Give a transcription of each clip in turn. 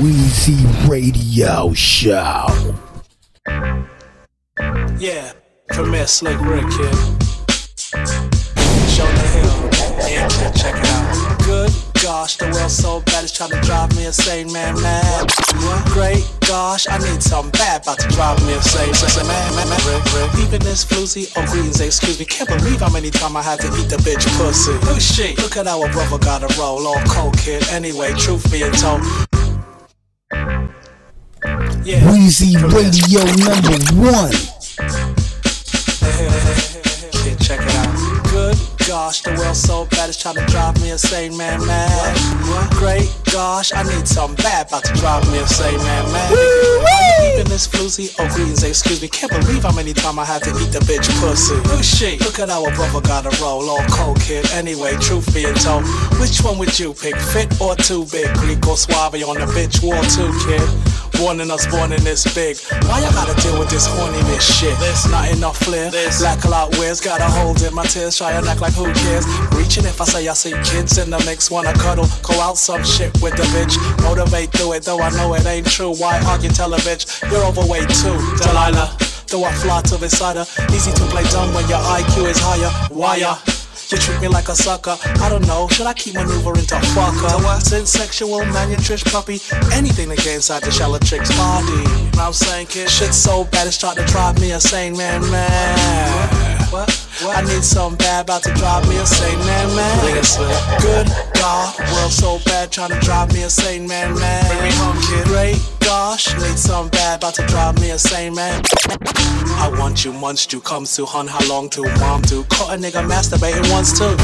Weezy Radio Show. Yeah, Premier Slick Rick kid. Show the hill, yeah, check it out. Good gosh, the world's so bad it's trying to drive me insane, man, man. Great gosh, I need something bad about to drive me insane. So, so, man, man, man, Rick, Rick. Even this floozy, oh greetings, excuse me, can't believe how many times I had to eat the bitch pussy. Oh shit, look at our brother got a roll, all cold kid. Anyway, truth being told. Yeah. Weezy Radio number one. Yeah, check it out. Gosh, the world's so bad it's trying to drive me insane, man, man. Great gosh, I need something bad about to drive me insane, man, man. Even this floozy, oh greetings, excuse me, can't believe how many times I had to eat the bitch pussy. Oh shit, look at our brother got a roll, all cold kid. Anyway, truth being told, which one would you pick, fit or too big? Greek or suave on the bitch war too, kid. Warning us born in this big. Why I gotta deal with this horniness shit? There's not enough flair. Lack a lot wears. Gotta hold in my tears. Try and act like who cares. Reaching if I say I see kids in the mix. Wanna cuddle. Go out some shit with the bitch. Motivate through it. Though I know it ain't true. Why argue? Tell a bitch. You're overweight too. Delilah. Though I fly to beside her. Easy to play dumb when your IQ is higher. Wire. You treat me like a sucker. I don't know. Should I keep maneuvering to fuck her? Since sexual malnutrition puppy. Anything to get inside the shallow chick's body. Know I'm saying, kid? Shit's so bad it's trying to drive me insane, man, man. What? What? I need something bad about to drive me insane, man, man. Good God, world so bad trying to drive me insane, man, man. Bring me home, kid. Great gosh, need some bad about to drive me insane, man. I want you, munched you, comes to hun, how long to mom to caught a nigga masturbating once too.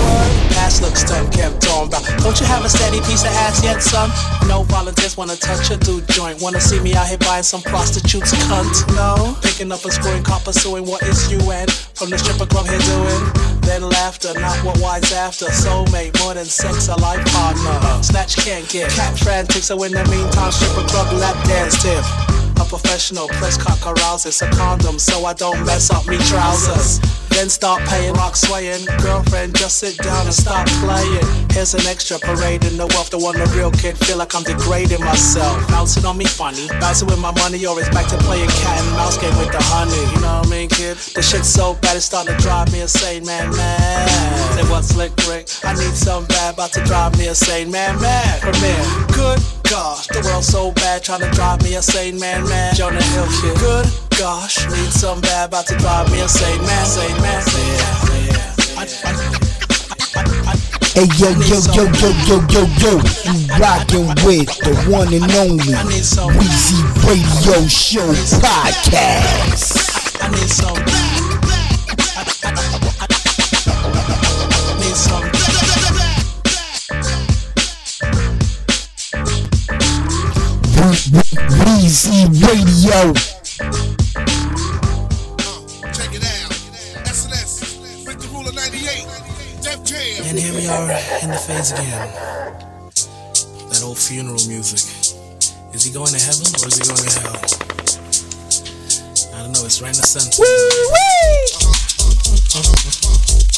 Past looks done, kept on about. Don't you have a steady piece of ass yet, son? No volunteers wanna touch a dude joint. Wanna see me out here buying some prostitutes, cunt? No. Picking up a scoring, cop pursuing what is you and from the stripper club here doing? Then laughter, not what wise after. Soulmate, more than sex, a life partner. Snatch can't get cat frantic, so in the meantime, stripper club lap dance A professional press cock arouses a condom so I don't mess up me trousers. Then start paying, rock swaying. Girlfriend, just sit down and stop playing. Here's an extra parade in the wealth. The one the real kid feel like I'm degrading myself. Bouncing on me funny, bouncing with my money, or it's back to playing cat and mouse game with the honey. You know what I mean, kid? The shit's so bad it's starting to drive me insane, man, man. Say what's slick Rick? I need something bad about to drive me insane, man, man. Premier, good gosh, the world's so bad trying to drive me insane, man, man. Jonah Hill kid, good gosh, need some bad about to drive me insane, man, insane, man. Yeah, yeah. I, Hey yo yo yo yo yo yo yo, you rockin' with the one and only Weezy Radio Show podcast. Weezy Radio. Check it out. SNS, with the rule of 98. Def Jam. And here we are in the phase again. That old funeral music. Is he going to heaven or is he going to hell? I don't know, it's right in the center. Nigga,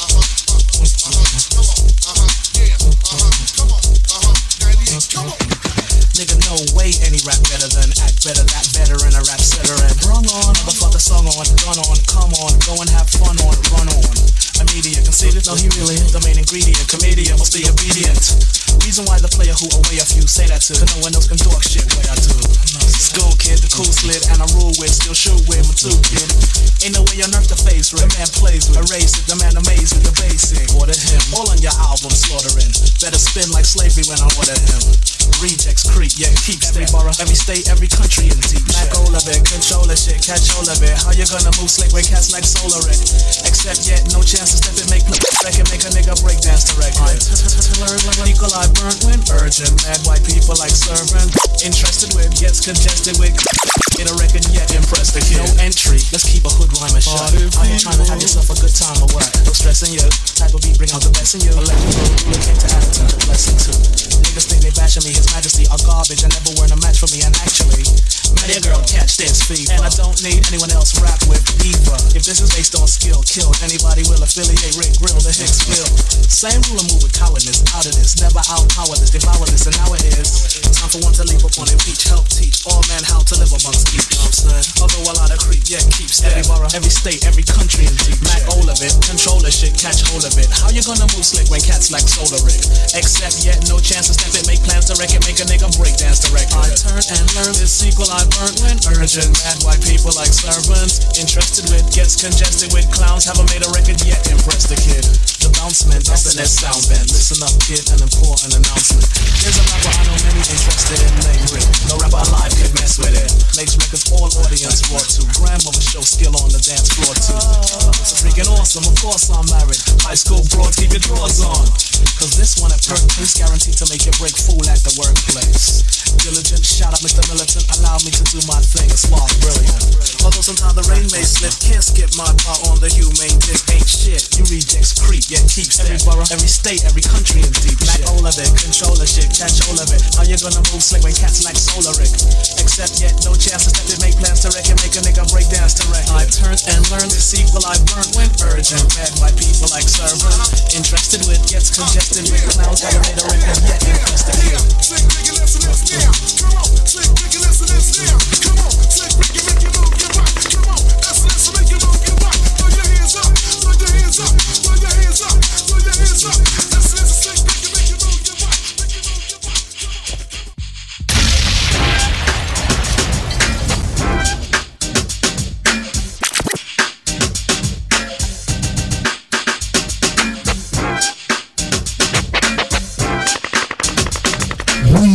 erase it, on. On on on on this no the main ingredient. Comedian must be obedient. Reason why the player who away of you say that to go can the ain't face man amazed with a race, the man amazing the basic. Order him, all on your album slaughtering. Better spin like slavery when I order him. Rejects creep, yeah, keep every borough, every state, every country in deep. Mac all of it, control that shit, catch all of it. How you gonna move slick with cats like solar it? Except yet, no chance to step and make no record, make a nigga break dance to record. Nikolai burnt when urgent, mad white people like servant. Interested with, gets congested with. Get a record yet, impressed the kid. No entry, let's keep a hood rhyme shut. Are you trying to have yourself a good time or what? No stressing you, type of beat bring out the best in you. Electrical ruler came to attitude, lesson two. Niggas think they bashing me, his majesty are garbage and never weren't a match for me, and actually, Hey girl, catch this fever. And I don't need anyone else rap with either. If this is based on skill, kill anybody will affiliate Rick Grill, the Hicksville. Same rule of move with cowardness, out of this, never outpower this, devour this, and now it is time for one to leap upon it, reach, help teach all men how to live amongst each. Understood? Although a lot of creep, yeah, keep steady. Every borough, every state, every country in deep. Mac all of it, control the shit, catch hold of it. How you gonna move slick when cats like solar rig? Except yet no chance to step it, make plans to wreck it, make a nigga break dance to wreck I turn and learn this sequel I burnt when urgent. Mad white people like servants, interested with, gets congested with clowns. Haven't made a record yet, impress the kid. The bounceman, SNS sound band. Listen up, kid, an important announcement. There's a rapper I know many interested in, Rick. No rapper alive could mess with it. Makes records all audience raw to. Grandmother show skill on the dance floor too. It's freaking awesome, of course I'm married. High school broads, keep your drawers on. Cause this one at Perk is guaranteed to make you break fool at the workplace. Diligent, shout out Mr. Militant, allow me to do my thing, it's far brilliant. Although sometimes the rain may slip, can't skip my part on the humane dick, ain't shit. You rejects creep, yet keeps every borough, every state, every country in deep shit. all of it, control the shit, catch all of it. How you gonna move slick when cats like solar Rick? Except yet, no chance to step make plans to wreck it, make a nigga break dance to wreck. I've turned and learned the sequel I burnt when urgent. Mad by people like servant. Interested with, gets congested with clowns, haven't made a record yet, listen to this. Come on, to this now. Come on, Ricky, make you move your body. Come on, SNS, make you move your body. Throw your hands up, throw your hands up, throw your hands up, throw your hands up. You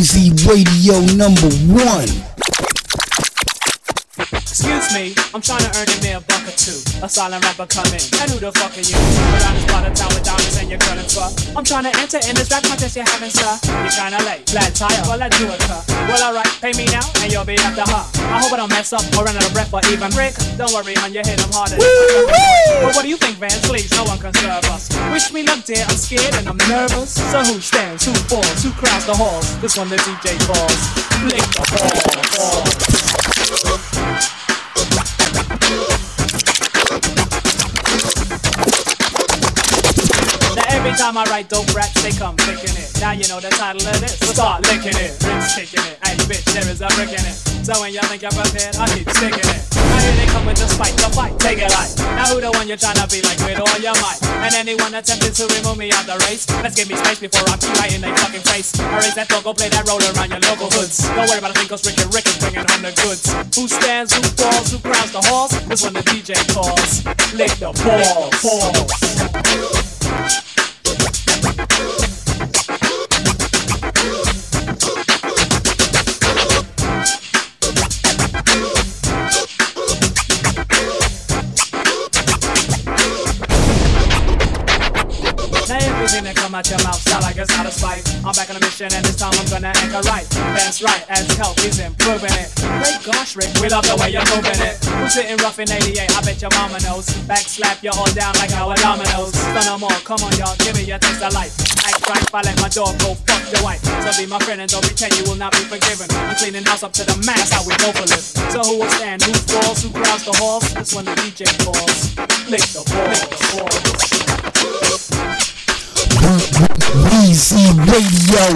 Weezy Radio number one. Excuse me, I'm trying to earn a mere buck or two. A silent rapper coming, in. And who the fuck are you? Around this part of town with diamonds and you're gonna fuck. I'm trying to enter in this rap contest you're having, sir. You're kinda late, flat tire, well let's do it, sir. Well alright, pay me now and you'll be after her. I hope I don't mess up or run out of breath or even break. Don't worry, man, you hit him harder. But what do you think, Vance? Please, no one can serve us. Wish me luck, dear. I'm scared and I'm nervous. So who stands? Who falls? Who crowds the halls? This one the DJ calls. Lick the. Every time I write dope raps, they come picking it. Now you know the title of this. So start licking it, Rick's kicking it. Hey bitch, there is a brick in it. So when you think you're prepared, I keep sticking it. Now here they come with the spike, the fight, take it light. Now who the one you're trying to be like with all your might? And anyone attempting to remove me out the race, let's give me space before I keep right in their fucking face. I raise that dog, go play that roller around your local hoods. Don't worry about thing, cause Rick and Rick is bringing home the goods. Who stands, who falls, who crowds the halls? This one the DJ calls. Lick the balls. balls. Come out your mouth sound like it's out of spite. I'm back on a mission and this time I'm gonna anchor right. That's right, as health is improving it. Great gosh, Rick, we love the way you're moving it. Who's sitting rough in 88? I bet your mama knows. Back slap you all down like our dominoes. Stun them all, come on y'all, give me your taste of life. Act right, if I let my dog go, fuck your wife. So be my friend and don't pretend you will not be forgiven. I'm cleaning house up to the max, how we go for live. So who will stand, who falls, who crowds the halls? This one the DJ calls. Lick the balls. Lick the balls. Weezy Radio.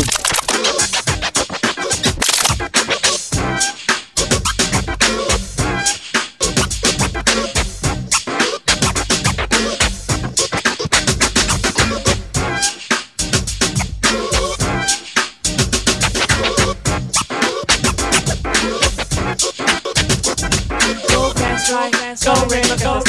Go right, go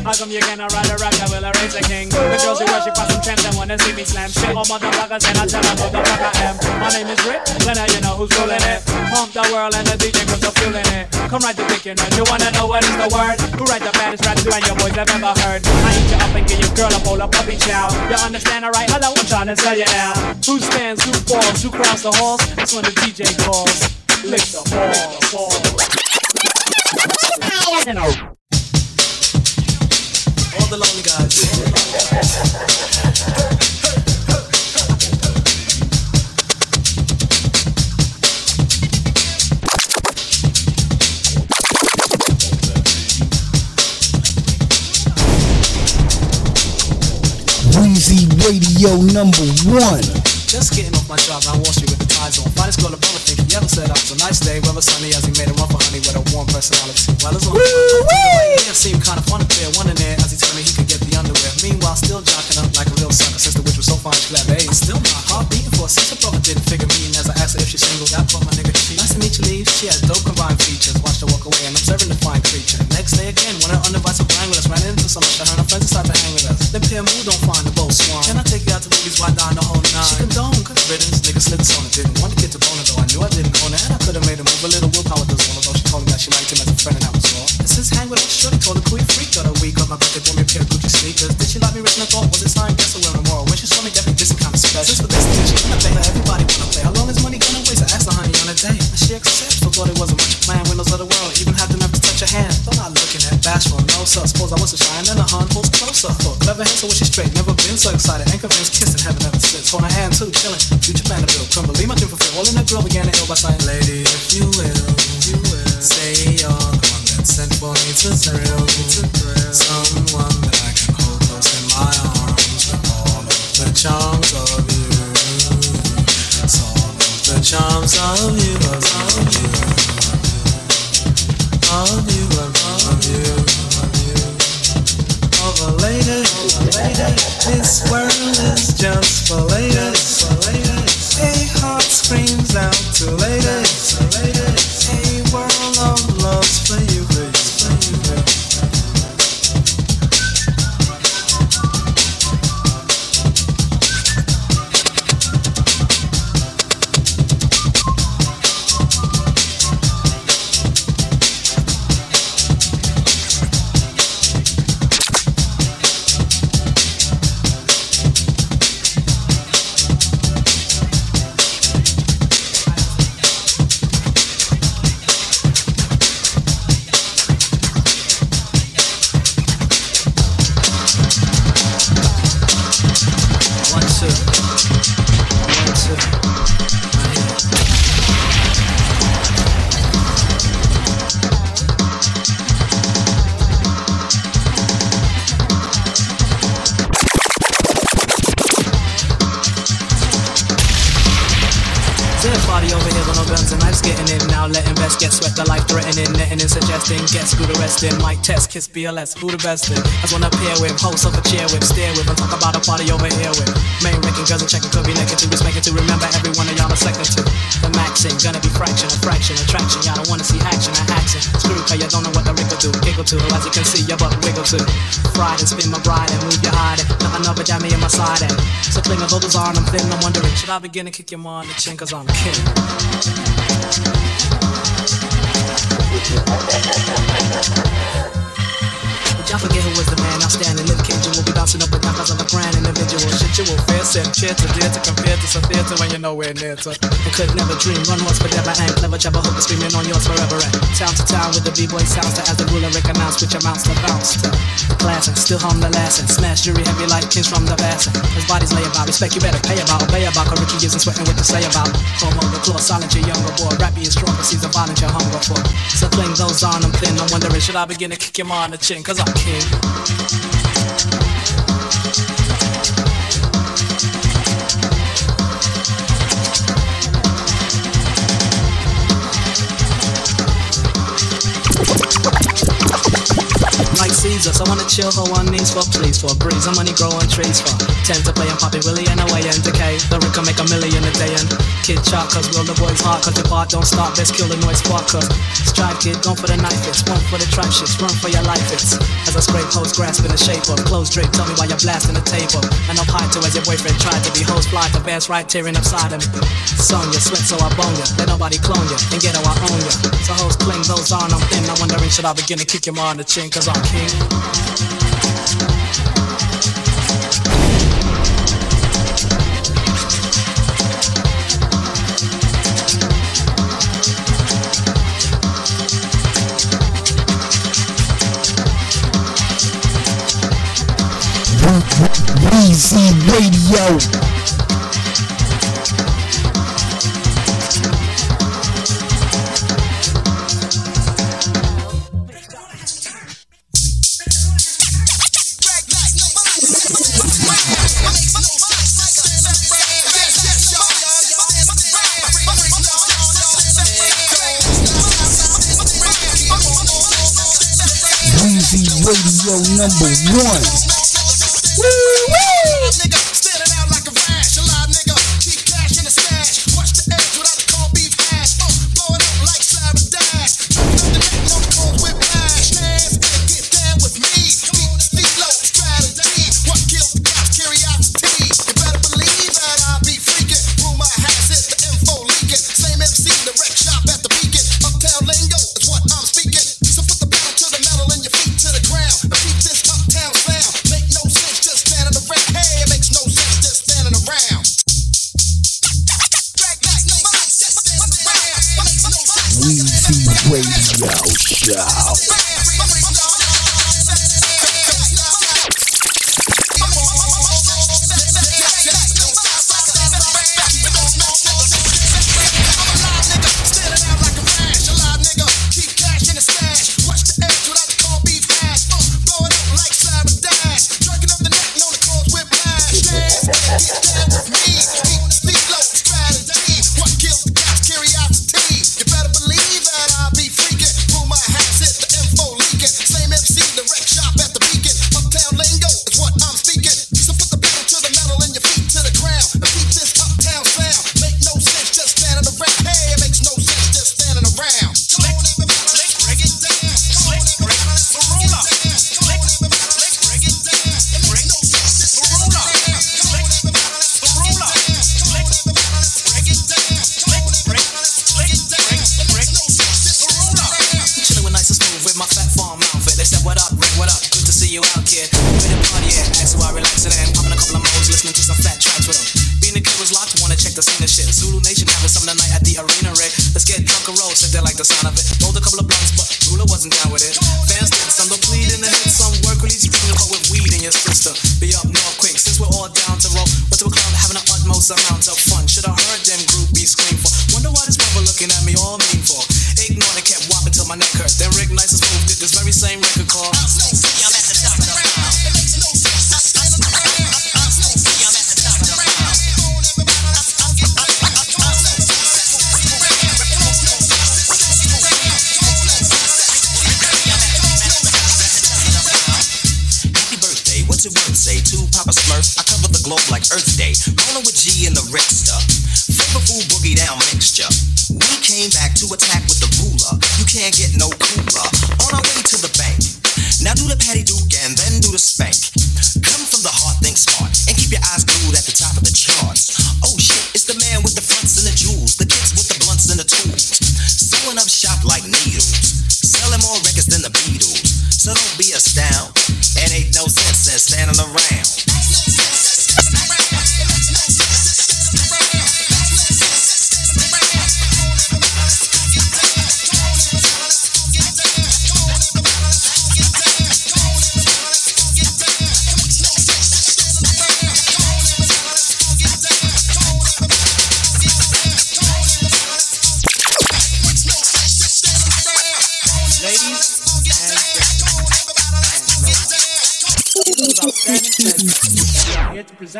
How come you gonna ride a rock that will erase a king? The girls who worship us some tramps and wanna see me slam shit. All motherfuckers and I tell them who the fuck I am. My name is Rick, so now you know who's ruling it. Pump the world and the DJ the fuel in it. Come right to picking and you wanna know what is the word? Who write the baddest rap you and your boys have ever heard? I eat you up and give your girl a bowl of puppy chow. You understand, alright? Hello, I'm trying to tell you now. Who stands, who falls, who crowds the halls? That's when the DJ calls. Lick the balls. All the lonely Weezy Radio number one. Just getting off my job, I want you ties on. Finest girl the brother think he ever said I was a nice day, weather sunny as he made a run for honey with a warm personality. Well, it's on yeah, seemed kind of fun to pair, one in there as he told me he could get the underwear. Meanwhile, still jocking up like a real sucker since the witch was so fine she hey, Still my heart beating for a sister brother didn't figure me in as I asked her if she's single. That put my nigga cheek. Nice to meet you, leave. She had dope combined features. Watched her walk away and I'm serving the fine creature. Next day again, when her underbites wrang with us, ran into some of her and her friends decided to hang with us. Then pair move don't BLS. Who the best in? That's one to pair with, host of a chair with, stare with, and talk about a party over here with. Main ranking girls and checking could be respect it to remember every one of y'all a second to. The maxing, gonna be fraction, a fraction, attraction. Y'all don't wanna see action, a action. Screw, cause you don't know what the wriggle do. Giggle to, as you can see, your butt wiggle to. Fried and spin my bride and move your hide. Nothing up but damn me in my side. And so cling of those arms, I'm thin, I'm wondering, should I begin to kick your mom on the chin, cause I'm king. But y'all forget who was the man outstanding. Live Cajun will be bouncing up and down cause I'm a grand individual. Shit, you will fair set, cheer to dear to compare to some theater when you're nowhere near to. And could never dream, run once but never ain't clever, jabber hook screaming on yours forever. And town to town with the b-boy sounds to as the ruler recognize which amounts to bounce to. The class still hum the last and smash jury heavy like kings from the past. As bodies lay about, respect you better pay about, obey about. Cause Ricky gives and sweating what to say about. Homo the claw, silent your younger boy. Rap is strong, but sees the violence your hunger for. So cling those on, I'm thin. I'm wondering, should I begin to kick him on the chin? Cause I'm king. Caesar, so I wanna chill her on knees for please for a breeze. I'm money growing trees for tend to play and poppy Willie and away and decay. The Rick can make a million a day and kid chop cause will the boys hard cause the part don't stop, best kill the noise spark cause strive kid, going for the knife it's one for the tribe shits, run for your life it's as I scrape hoes grasping the shape of clothes drape, tell me why you're blasting the table and up high to as your boyfriend tried to be hoes fly to bass right tearing upside of me. Son you sweat so I bone ya, let nobody clone ya, and get how I own ya. So hoes cling those on, I'm thin, I'm wondering should I begin to kick him on the chin cause I'm king. Weezy Radio. number one. Yeah.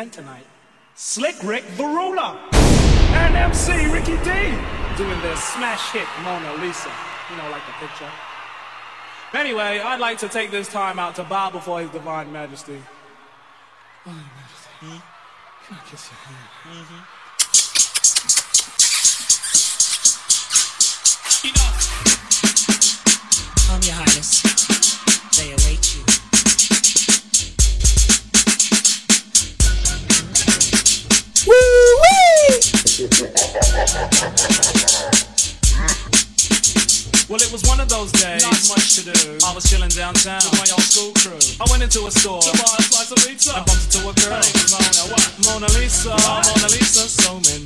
present tonight Slick Rick the Ruler and MC Ricky D doing their smash hit Mona Lisa. You know, like the picture. Anyway, I'd like to take this time out to bow before His Divine Majesty. Divine Majesty, hmm? can I kiss your hand? Mm-hmm. well, it was one of those days. Not much to do. I was chilling downtown with my old school crew. I went into a store to buy a slice of pizza. I bumped into a girl named Mona. What? Mona Lisa. What? Mona Lisa. So many.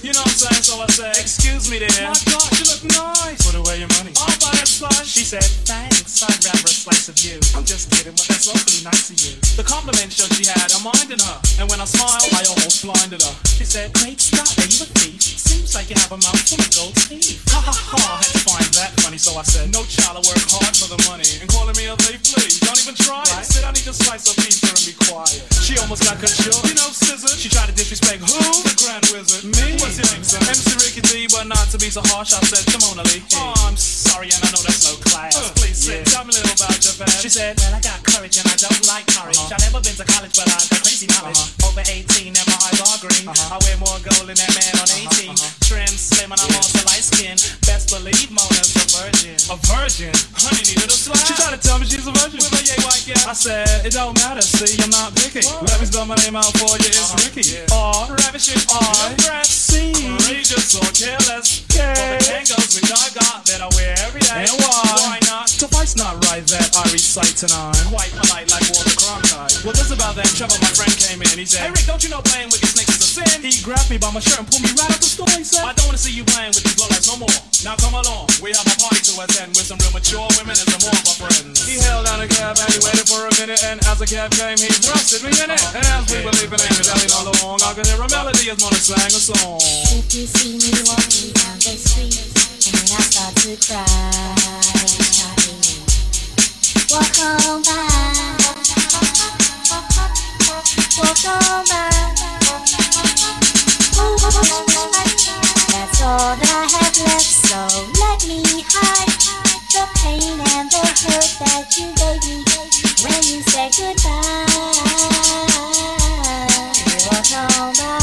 You know what I'm saying? So I said, Excuse me there. My God, you look nice. Put away your money. I'll buy that slice. She said, Thanks. I'd rather a slice of you. I'm just kidding, but that's awfully nice of you. The compliment show she had, I minded her. And when I smiled, I almost blinded her. She said, Great Scott, are you a thief? Seems like you have a mouth full of gold teeth. Ha ha ha, I had to find that funny, so I said, No child, I work hard for the money. And calling me a thief, please, don't even try it. I Said I need a slice of pizza and be quiet. She almost got cut short. You know, scissors. She tried to disrespect who? The Grand Wizard. Me? MC Ricky D, but not to be so harsh, I said Come on, Ali. Oh, I'm sorry, and I know that's so class. Uh, please sit, yeah. tell me a little about your past. She said, Well, I got courage, and I don't like courage. Uh-huh. I've never been to college, but I got crazy knowledge. Uh-huh. Over 18, and my eyes are green. Uh-huh. I wear more gold than that man on uh-huh, 18. Uh-huh. Trim, slim, and I'm also light skinned. Best believe Mona's a virgin. A virgin? Honey, need a slap. She tried to tell me she's a virgin. With a yay white yeah. I said, It don't matter, see, I'm not picky. Let me spell my name out for you, it's uh-huh. Ricky. Yeah. R, ravishing, R, breath, Courageous or careless. For the tangos which I got that I wear every day. And why? Why not? Suffice not right that I recite tonight. Quite polite like Walter Cronkite. Well, just about that trouble, my friend came in. He said, Hey Rick, don't you know playing with these snakes is a sin? He grabbed me by my shirt and pulled me right out the store. He said, I don't wanna see you playing with these lowlights no more. Now come along, we have a party to attend with some real mature women and some more of our friends. He held down a cab and a minute, and as the cab came, he thrusted me in it. And as we were leaving and all along, I could hear a melody as Mona sang a song. If you see me walking down the street and I start to cry, walk on by, walk on by. That's all I have left, so let me hide the pain and the hurt that you gave me when you said goodbye. Walk on by.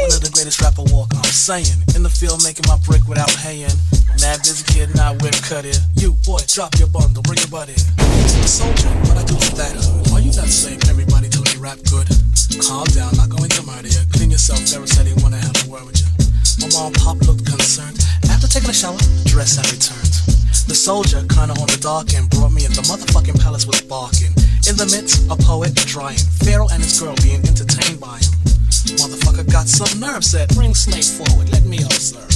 One of the greatest rapper walk, I'm saying. In the field making my brick without haying. Mad busy kid, not whip cut it. You boy, drop your bundle, bring your butt in. Soldier, what I do for that hood? Are you not saying everybody told you rap good? Calm down, not going to murder you. Clean yourself, never said he wanna have a word with you. My mom pop looked concerned. After taking a shower, dress had returned. The soldier, kinda on the dark end, brought me in. The motherfucking palace was barking. In the midst, a poet drying. Pharaoh and his girl being entertained by him. Motherfucker got some nerve, said, bring slave forward, let me observe.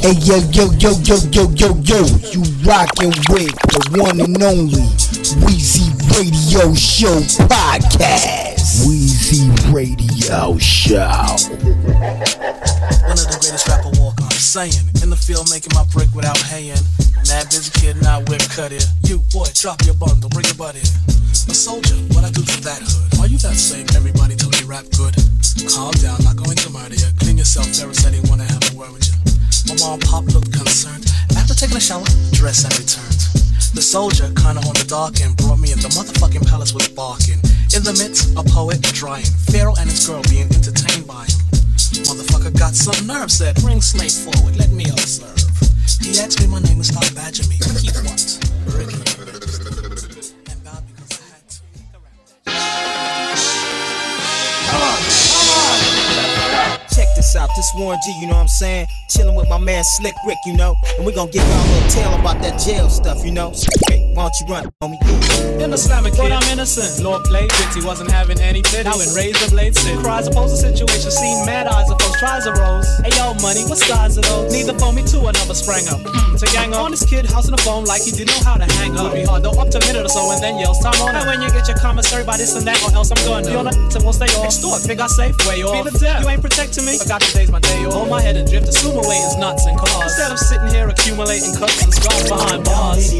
Hey yo yo yo yo yo yo yo, you rockin' with the one and only Weezy Radio Show podcast. Weezy Radio Show. One of the greatest rapper walk, I'm saying. In the field making my brick without haying. Mad busy kid, not whip cut it. You boy, drop your bundle, bring your butt in. A soldier, what I do for that hood? Are you that same everybody told you rap good? Calm down, not going to murder you. Clean yourself, never said he wanna have a word with you. My mom pop looked concerned. After taking a shower, dress had returned. The soldier, kinda on the dark end, brought me in. The motherfucking palace was barking. In the midst, a poet drying. Pharaoh and his girl being entertained by him. Motherfucker got some nerve, said, bring slave forward, let me observe. He asked me my name and started badgering me. Keep what? Check this out, this Warren G, you know what I'm saying? Chilling with my man Slick Rick, you know? And we gonna give y'all a little tale about that jail stuff, you know? Hey, why don't you run, homie? In the slammer kid, I'm innocent. Lord played it, he wasn't having any pity. Now in razor blade sit. Cries oppose the situation, seen mad eyes of folks, tries arose. Hey yo, money, what size are those? Neither phone me two, another sprang up. Hmm, to gang up on this kid, house on the phone like he didn't know how to hang up. Would be hard, though, up to a minute or so, and then yells, time on. And when you get your commissary by this and that, or else I'm gonna. You're not, so we'll stay off. Extort, figure safe, way off. Be the death. You ain't protecting me. Forgot today's my day off. Hold my head and drift, assume away is nuts and cars. Instead of sitting here accumulating cuts and scars behind bars.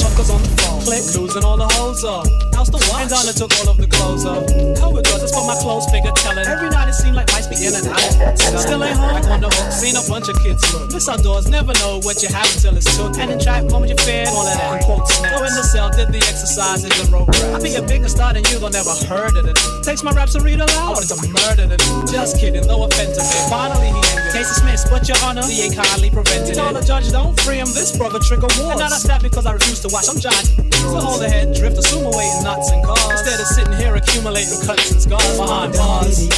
Chuckles on the phone, click, losing all the hoes up. House the watch, and Donna took all of the clothes off. up. Hell regardless for my clothes figure telling. Every night it seemed like mice be in and out. Still ain't home, back on the hook, seen a bunch of kids look. This outdoors, never know what you have until it's took. And in track, moment you fear, all of that. Quote snaps. Go in the cell, did the exercises and rope. I be a bigger star than you, don't never heard of it. Takes my raps and read aloud. I wanted to murder them. Just kidding, no offense to me. Finally he ended. Case dismissed, but your honor, DA kindly prevented. All the judge, don't free him, this brother trigger wars. And now that's that because I refuse to watch. I'm judged. So hold the head, drift, in nuts and. Instead of sitting here accumulating cuts and scars behind bars.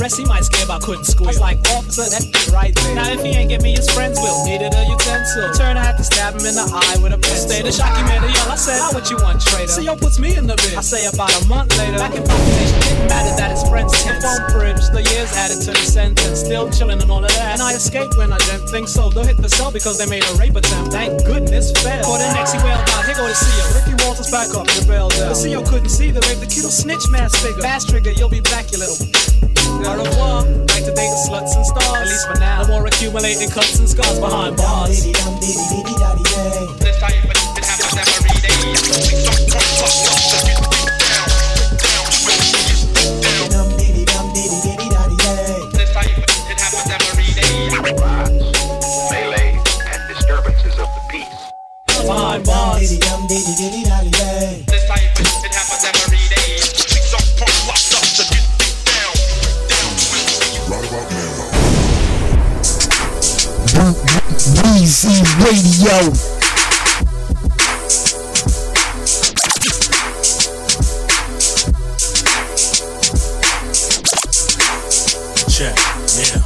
The he might scare I couldn't squeal. I was like, officer, that right there. Now if he ain't give me his friends will needed a utensil. Turn, I had to stab him in the eye with a pencil. Stay the shocky man to yell. I said, how what you want, traitor? See, yo puts me in the bid. I say about a month later, back in population, didn't matter that his friends tense. Phone privilege, the years added to the sentence. Still chilling and all of that. And I escaped when I didn't think so. They'll hit the cell because they made a rape attempt. Thank goodness failed. For the next, he wailed out. Here go the CEO. Ricky Walters back up, rebelled out. The CEO couldn't see the rape. The kid'll snitch, mass figure. Fast trigger, you'll be back, you little. Au revoir. Like to date sluts and stars. At least for now. No more accumulating cuts and scars behind bars. This type of shit happens every day. Some point up, up, so get down, down, get down. This type of shit happens every day. melee, and disturbances of the peace. Behind bars. Radio. Check, yeah.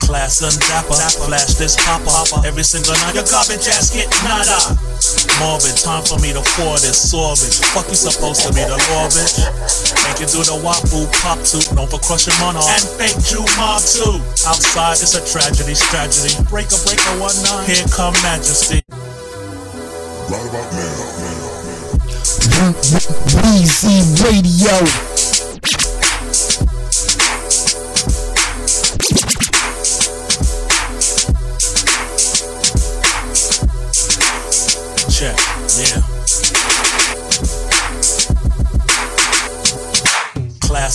Class and dapper, flash this popper. Every single night, your garbage ass get nada. Morbid, time for me to pour this sorbet. Fuck you supposed to be the law, bitch. Make you do the wapu pop toot, known for crushing money. And fake Jew mob too. Outside, it's a tragedy, tragedy. Breaker, breaker, one nine. Here come majesty. Right about now, now, now. Weezy Radio.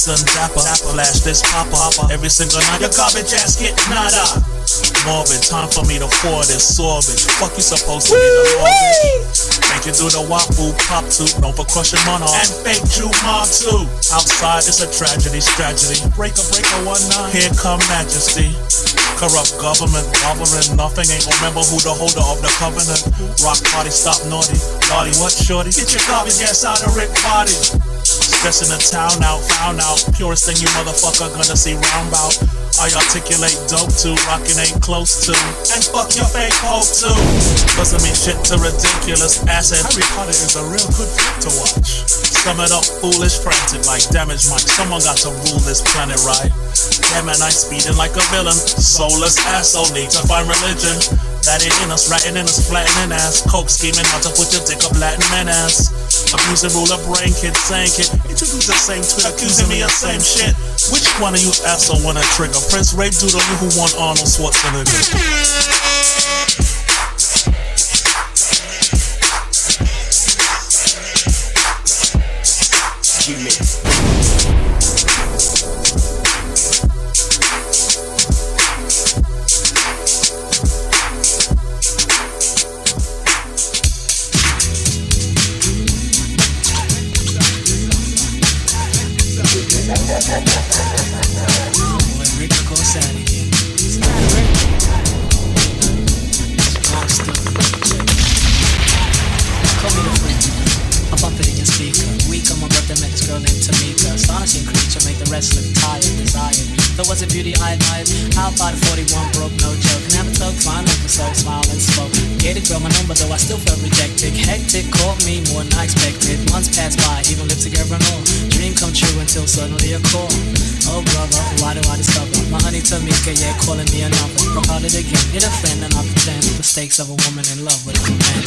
And dapper, flash this popper. Every single night, your garbage ass get nada. Morbid, time for me to pour this sorbet. Fuck you supposed to be the bitch. Make you do the wapu pop toot, No for crushing money. And fake Jew mob too. Outside, it's a tragedy, tragedy. Breaker, breaker, one nine. Here come majesty. Corrupt government, governing nothing. Ain't remember who the holder of the covenant. Rock party, stop naughty. Naughty, what shorty? Get your garbage ass out of Rick body. Stressing the town out, found out. Purest thing you motherfucker gonna see round bout. I articulate dope too, rockin' ain't close to. And fuck your fake hope too. Doesn't mean shit to ridiculous acid. Harry Potter is a real good flick to watch. Sum it up, foolish, frantic, like damage Mike. Someone got to rule this planet right. Damn it, I'm speeding like a villain. Soulless asshole need to find religion. That ain't in us, ratting in us, flattening ass. Coke scheming how to put your dick up Latin man ass. Abusing ruler brain kid saying kid. Introduce the same tweet accusing me of same shit. Which one of you asshole wanna trigger? Prince Ray Doodle, you who want Arnold Schwarzenegger. Hectic caught me more than I expected. Months passed by, even lived together and all. Dream come true until suddenly a call. Oh brother, why do I discover my honey Tamika, yeah, calling me a another? Broke hearted again, hit a friend and I pretend the mistakes of a woman in love with a man.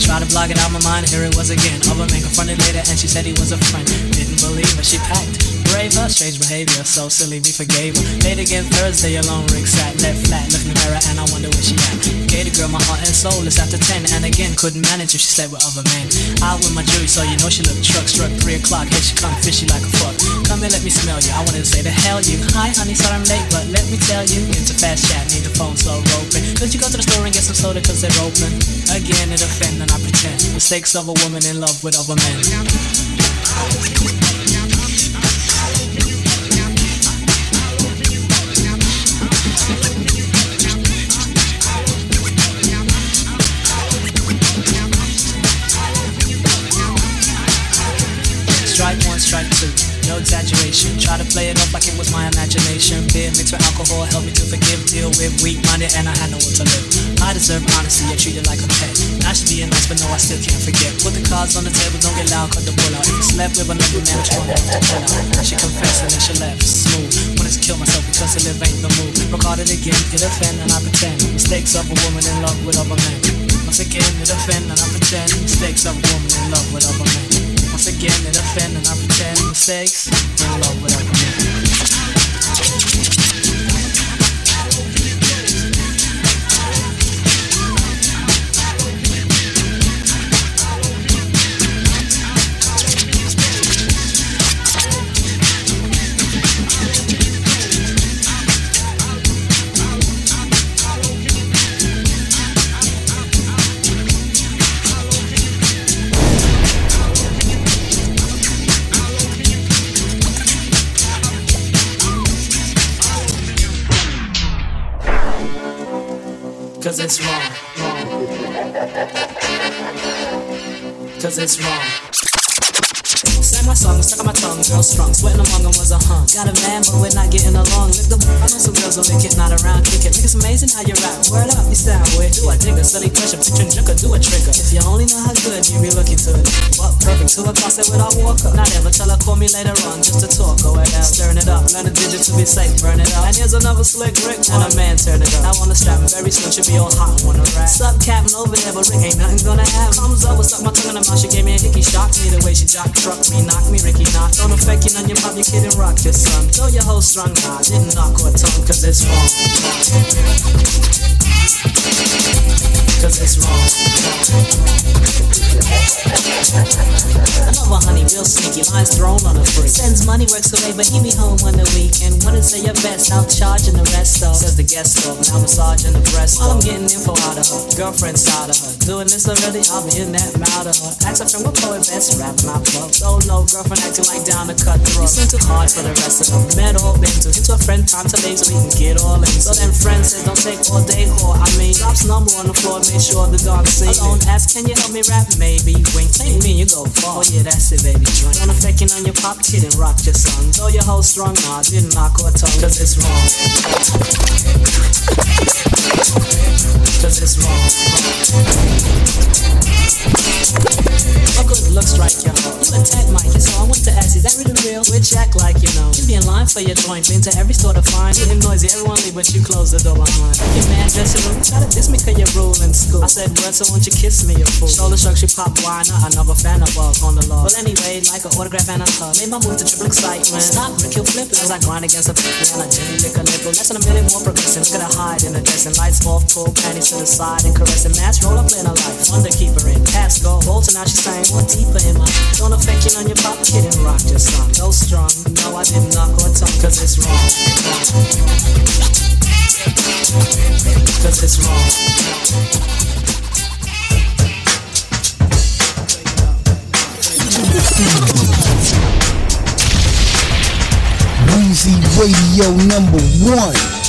Try to block it out my mind, here it was again. Other man confronted later and she said he was a friend. Didn't believe her, she packed. Braver, strange behavior, so silly, me forgave her. Late again Thursday, alone, rig sat, left flat, look in the mirror and I wonder where she at. Gave the girl my heart and soul, it's after 10, and again, couldn't manage if she slept with other men. Out with my jury, so you know she looked truck, struck 3 o'clock, here she come, fishy like a fuck. Come here, let me smell you, I wanted to say the hell you. Hi honey, sorry I'm late, but let me tell you, it's a fast chat, need the phone slow roping. Could you go to the store and get some soda cause they're open? Again, it offend and I pretend. Mistakes of a woman in love with other men. Try to play it off like it was my imagination. Beer mixed with alcohol helped me to forgive. Deal with weak minded and I had no will to live. I deserve honesty, I treat it like a pet. I should be a nice, but no, I still can't forget. Put the cards on the table, don't get loud, cut the bull out. If you slept with another man, which one have to pull out? She confessed and then she left. Smooth. Wanted to kill myself because to live ain't the move. Record it again, it offend and I pretend. Mistakes of a woman in love with other men. Once again, it offend and I pretend. Mistakes of a woman in love with other men. Once again, it offend and I pretend. Mistakes love with other girl strong. Sweating among them was a hum. Got a man, but we're not getting along. Lick the I know some girls will make it, not around, kick it. It's amazing how you rap. Word up, you sound weird. Do I a silly question? Picture junker, do a trigger. If you only know how good, you be looking to it. What perfect to a concert without walk up. Not ever tell her, call me later on, just to talk. Go ahead, stirring it up. Learn a digit to be safe, burn it up. And here's another slick Rick, and a man turn it up. On the strap, very soon should be all hot, wanna rap. Sup, Captain over there, but Rick ain't nothing gonna have. Thumbs up, suck my tongue in the mouth, she gave me a hickey shock. Me the way she jock truck me, knock me, Ricky knock. Don't affect you, none your pop, you kidding rock your son. Throw your whole strung, nah, didn't knock or tongue, cause it's wrong. Cause it's wrong. Another honey, real sneaky, lines thrown on a freak. Sends money, works away, but he be home on the weekend. Wanna say your best, out charging the rest though. Says the guest though, but I'm massaging the breast. While I'm getting info out of her, girlfriend side of her. Doing this already, be in that mouth of her. Ask her friend what poet best rapping my plug. Oh no, girlfriend acting like down to cut. You seem too hard for the rest of them. Met all been to into a friend time to leave so we can get all in. So then friends said don't take all day whore. I mean, drops number on the floor, make sure the dog see. Alone ask, can you help me rap? Maybe wink. take me, you go far. Oh yeah, that's it, baby. Drink. Don't affect you on your pop kid and rock your song. Throw your whole strong, nah, didn't knock or tongue, cause it's wrong. Cause it's wrong. My good looks strike your heart. You attack Mike, so I want to ask, is that real? Which act like you know. You be in line for your joint, been to every store to find. Getting noisy, everyone leave, but you close the door behind. Your man dressing room, try to diss me cause you rule in school. I said, word, so won't you kiss me, you fool? Shoulder shrugs, you pop, why not? Another fan of above on the law. Well, anyway, like an autograph and a hug. Made my move to triple excitement. Stop, Rick, you flip as I grind against a pickle and I gently lick a nipple. Less than a minute more progressing. Her hide in the dressing. Lights off, pull panties to the side and caressing. Mask roll up in her life. Wonder keeper in. Pass go. Bolton now she's saying more deeper in my. Don't affect you on your pop kid and rock your Go strong. No, I didn't knock or tongue, cause it's wrong. Cause it's wrong. Weezy Radio number one.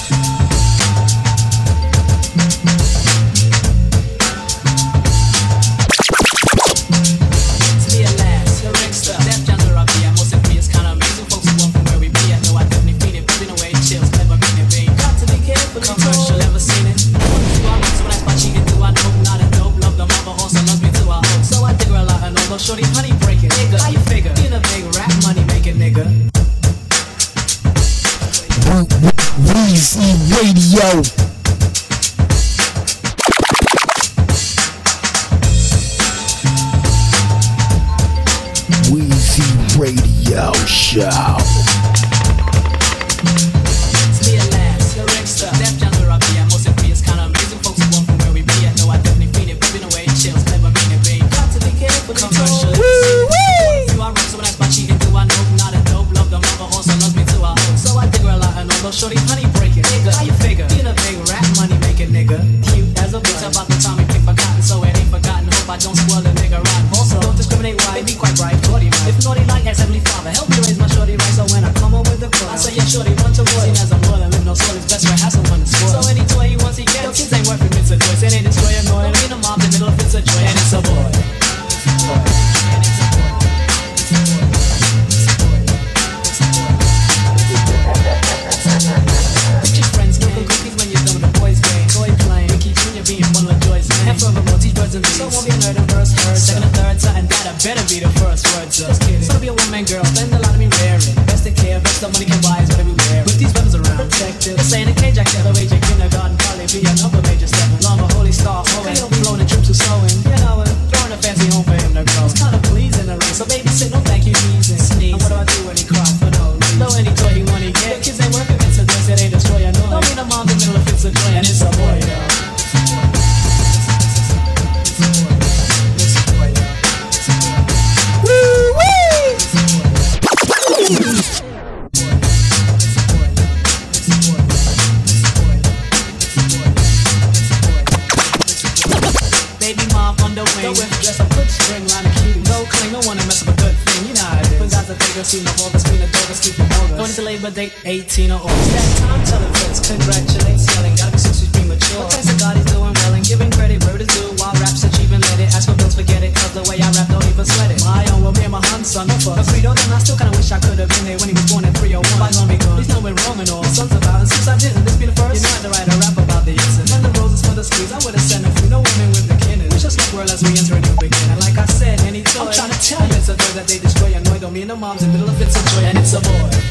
good thing, you know how it is. When guys are bigger, see my borders, green adores, keep them orders. Going to labor date 18 or older. It's that time telling friends, congratulates, yelling, gotta be six weeks premature. What thanks to God he's doing well and giving credit where it is due. While rap's achieving, let it ask for bills, forget it, cause the way I rap don't even sweat it. My own, will be my hun, son, no fuss. A freedom, and I still kinda wish I could've been there when he was born at 301. Bygone be gone, there's no enrollment or sons of violence, since I didn't they destroy. Annoy, don't mean the mom's in the middle of fits of joy, and it's a boy.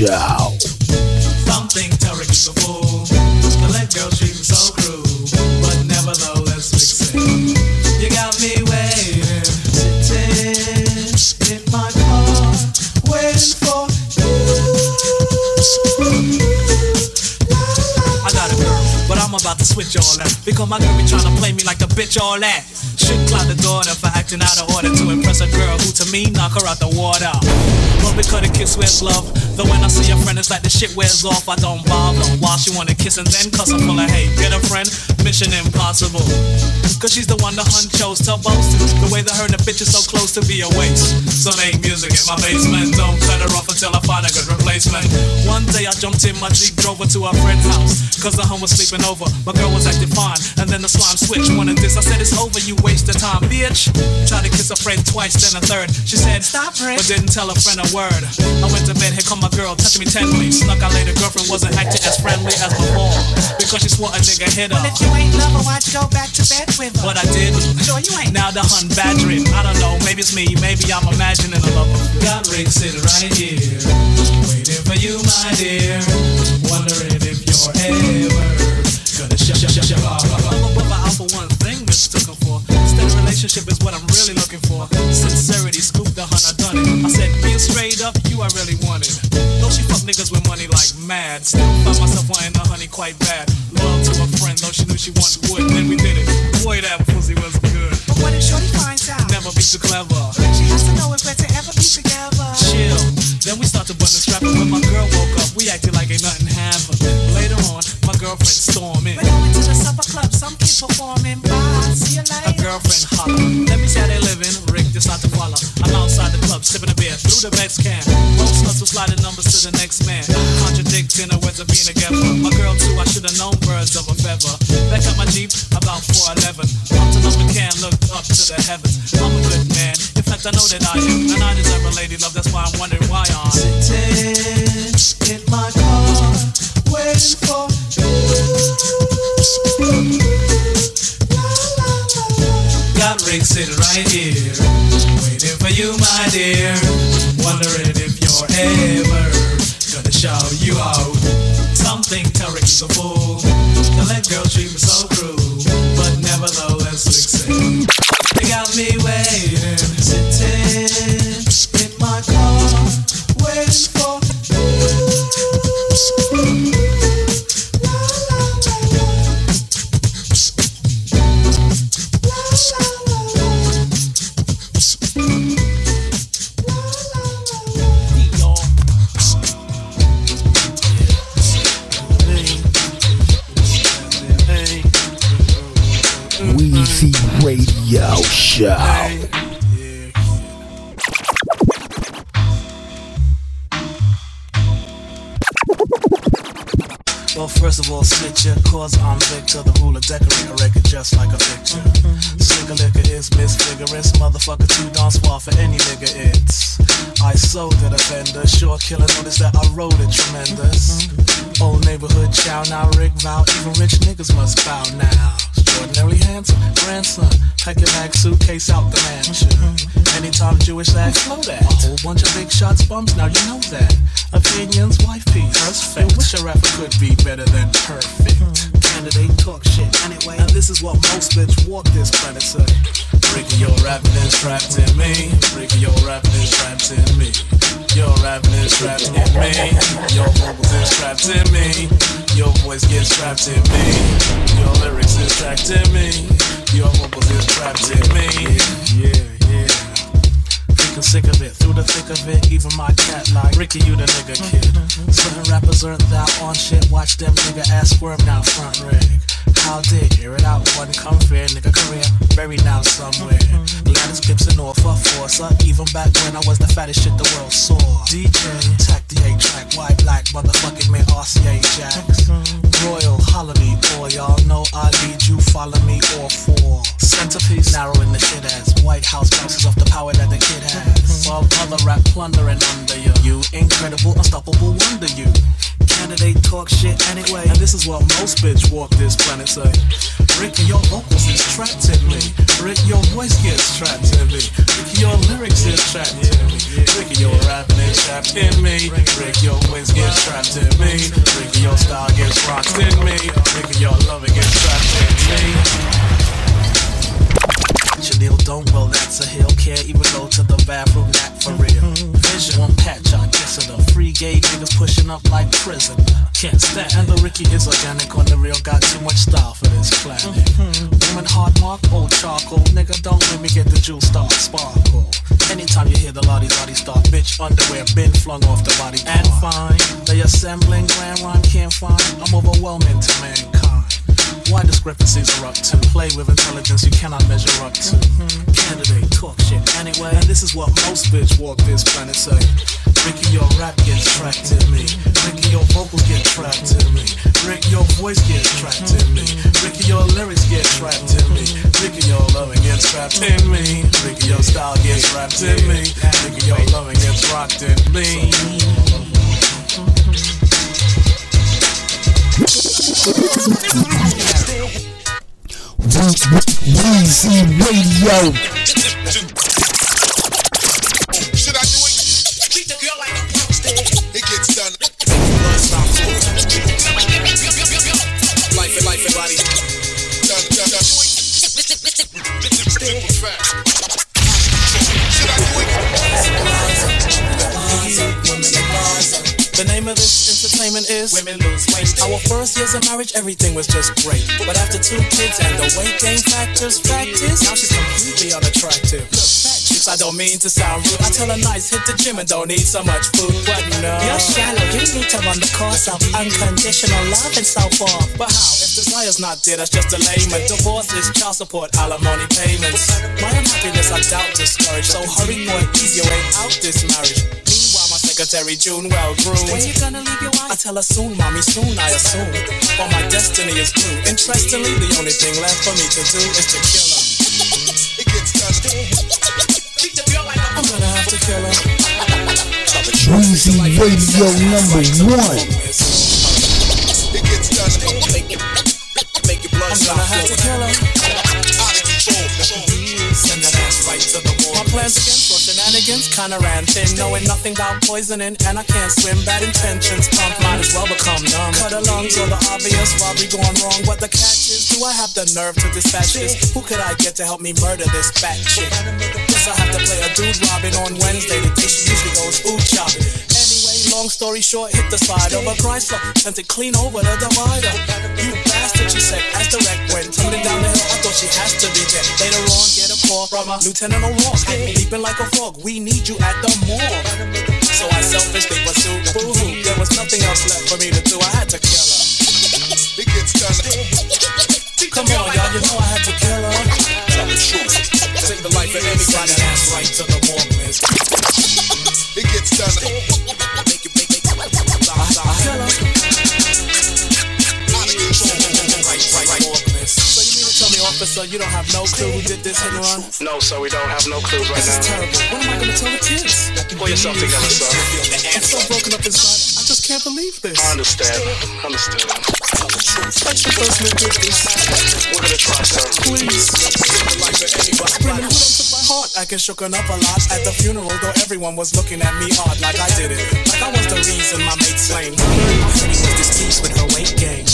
Show. Something terrible. The let girl treat me so cruel, but nevertheless fixing. You got me waiting, sitting in my car, waiting for you. I got a girl, but I'm about to switch all that because my girl be trying to play me like the bitch all that. Should cloud the daughter for acting out of order to impress a girl who to me knock her out the water. But because the kiss wears love, though when I see a friend it's like the shit wears off, I don't bother. While she wanna kiss and then cuss her full of hate. Get a friend, mission impossible. Cause she's the one the hun chose to boast. The way that her and the bitch is so close to be a waste. So make music in my basement. Don't cut her off until I find a good replacement. One day I jumped in my Jeep, drove her to her friend's house. Cause the hun was sleeping over. My girl was acting fine. And then the slime switched. Wanted this, I said it's over, you waste of time, bitch. Tried to kiss a friend twice, then a third. She said, Stop, Rick. But didn't tell a friend a word. I went to bed, here come my girl, touching me tenderly. Snuck out later, girlfriend wasn't acting as friendly as before. Because she swore a nigga hit her. Well, if you ain't love her, why'd you go back to bed her? But I did. Sure you ain't. Now the hun badgering. I don't know, maybe it's me, maybe I'm imagining a lover. Got Rick sitting right here, waiting for you, my dear. Wondering if you're ever gonna shut shut shut shut up. But out for one thing her for. Steady relationship is what I'm really looking for. Sincerity, scoop the hun, I done it. I said, being straight up, you I really wanted. Though she fuck niggas with money like mad. Still find myself wanting the honey quite bad. Loyal to a friend, though she knew she wanted wood. Then we did it. Boy, that pussy was good. But what if Shorty finds out? Never be too clever. But She has to know if we're to ever be together. Chill. Then we start to button the strap, and when my girl woke up, we acted like ain't nothing happened. Later on, my girlfriend storming. in. We're going to the supper club, some kid performing. Bye, see you later. A girlfriend holler. Let me see how they living. Rick just not to follow. I'm outside the club, sipping a beer through the Vex can. Most slide the numbers to the next man. Contradicting the words of being together. My girl too, I should have known birds of a feather. Back up my Jeep, about 411. Pumped it up the can, looked up to the heavens. I'm a good man. In fact, I know that I am. And I deserve a lady love, that's why I'm wondering why I'm sitting in my car, waiting for you. Got Rick sitting right here, for you, my dear. Wondering if you're ever gonna show you out. Something terrible. The let girl treat me so cruel, but nevertheless fixing. They got me waiting, Show. Well, first of all, snitcher, cause I'm Victor, the ruler, decorate a record just like a picture. Slicker liquor is misfiguring, some motherfucker too darn suave for any nigga. It's I sold the defender. Sure killer, notice that I wrote it tremendous. Old neighborhood chow now, Rick vow. Even rich niggas must bow now. Extraordinarily handsome, grandson. Pack your bag, suitcase out the mansion. Anytime Jewish that flow that. A whole bunch of big shots, bums, now you know that. Opinions, wife piece. Perfect. Wish a rapper could be better than perfect. Candidate talk shit anyway. And this is what most bitch walk this planet say. Ricky, your rapping is trapped in me. Ricky, your rapping is trapped in me. Your rapping is trapped in me. Your vocals is trapped in me. Your voice gets trapped in me. Your lyrics is trapped in me. Your vocals is trapped in me. Yeah, yeah. Freaking sick of it, through the thick of it, even my cat like Ricky, you the nigga kid. Certain rappers aren't that on shit, watch them nigga ass squirm down front rig. How did hear it out, one come fair, nigga career, buried now somewhere. Gladys Gibson or for Forza, even back when I was the fattest shit the world saw. DJ, tack the A track, white, black, motherfucking man, RCA Jacks. Royal, holiday, boy, y'all know I lead you, follow me all four. Centerpiece, narrowing the shit ass. White House bounces off the power that the kid has. While other rap plundering under you. You incredible, unstoppable wonder you. Candidate talk shit anyway. And this is what most bitch walk this planet say. Ricky, your vocals is trapped in me. Rick, your voice gets trapped in me. Ricky, your lyrics is trapped in me. Ricky, your rapping is trapped in me. Rick, your voice gets trapped in me. Ricky, your style gets rocked in me. Ricky, your loving gets trapped in me. Chanel don't well, that's a hill. Can't even go to the bathroom, that for real. Vision, one patch, I guess it a free gay niggas pushing up like prison. Can't stand. And the Ricky is organic on the real, got too much style for this planet. Women hard mark, old charcoal. Nigga, don't let me get the jewel start sparkle. Anytime you hear the lottie lottie start, bitch underwear been flung off the body. And fine, they assembling grand rhyme can't find. I'm overwhelming to mankind. Why discrepancies are up to? Play with intelligence you cannot measure up to. Candidate talk shit anyway. And this is what most bitch walk this planet say. Ricky, your rap gets trapped in me. Ricky, your vocals get trapped in me. Ricky, your voice gets trapped in me. Ricky, your lyrics get trapped in me. Ricky, your loving gets trapped in me. Ricky, your style gets trapped in me. Ricky, your loving gets rocked in me. Weezy Radio. Entertainment is Women Lose Weight. Our first years of marriage, everything was just great. But after two kids and the weight gain factors, fact is, now she's completely unattractive. Look, I don't mean to sound rude. I tell her nice, hit the gym and don't eat so much food. But no. You're shallow, you need to run the course of unconditional love and so forth. But how? If desire's not there, that's just a layman. Divorce is child support, alimony payments. My unhappiness, I doubt discouraged. So hurry for an easier way out this marriage. Meanwhile, secretary June well groomed. When you gonna leave your I tell her soon, mommy, soon I assume. For my destiny is blue. Interestingly, the only thing left for me to do is to kill her. It gets done. Treat the girl like a- I'm gonna have to kill her. Weezy Radio number one. It gets done. Make your blood I'm gonna have to kill her. Out of control. Send that ass right to the against for shenanigans kinda ran thin, knowing nothing about poisoning, and I can't swim. Bad intentions, pump might as well become numb. Cut along so the obvious robbery going wrong. What the catch is, do I have the nerve to dispatch this? Who could I get to help me murder this fat chick? Guess I have to play a dude Robin on Wednesday. The day she usually goes food shopping. Anyway, long story short, hit the side of a Chrysler, sent it clean over the divider. You bastard, she said, as the wreck went tumbling down the hill. I thought she has to be dead. Later on, get a call from a Lieutenant O'Rourke, leaping like a frog. We need you at the morgue. So I selfishly pursued Boo hoo. There was nothing else left for me to do. I had to kill her. It gets done. Come on, y'all, you know I had to kill her. Tell the truth. Take the life of anybody that's right to the morgue. It gets done. To tell me, you don't have no clue who did this hit and run? No, sir, we don't have no clues right This is now. terrible. What am I gonna tell the kids? Pull yourself together, son. I'm so broken up inside. I just can't believe this. I understand. Understand. That's your first little this. We're gonna try, son. Please. Screaming, who done took my heart? Acting shooken up a lot at the funeral, though everyone was looking at me odd, like I did it. Like I was the reason my mate slain. I heard he was displeased with her weight gain.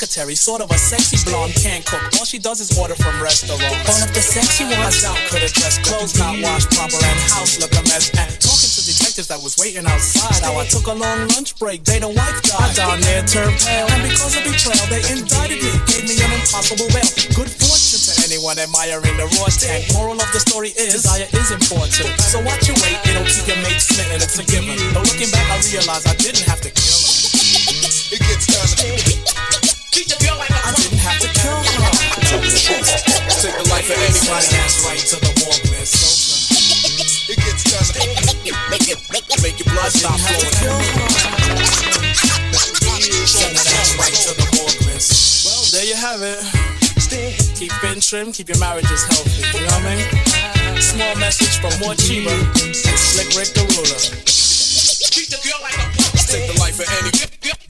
While my secretary, sort of a sexy blonde, can't cook. All she does is order from restaurants. All of the sex she wants out, could have dressed clothes not washed proper and house look a mess. And talking to detectives that was waiting outside. How I took a long lunch break, day the wife died. I down there turned pale, and because of betrayal, they indicted me, gave me an impossible bail. Good fortune to anyone admiring the raw tank. Moral of the story is, desire is important. So watch your weight, it'll keep your mate smitten, it's a given. But looking back, I realize I didn't have to kill him. It gets done. I didn't have to kill her. Take the life of anybody. That's right to the morgue, man. So, It gets done. Make it, make your blood stop flowing. Well, there you have it. Keep it trim, keep your marriages healthy. You know what I mean? Small message from More Chiba and Slick Rick the Ruler. Take the life of any.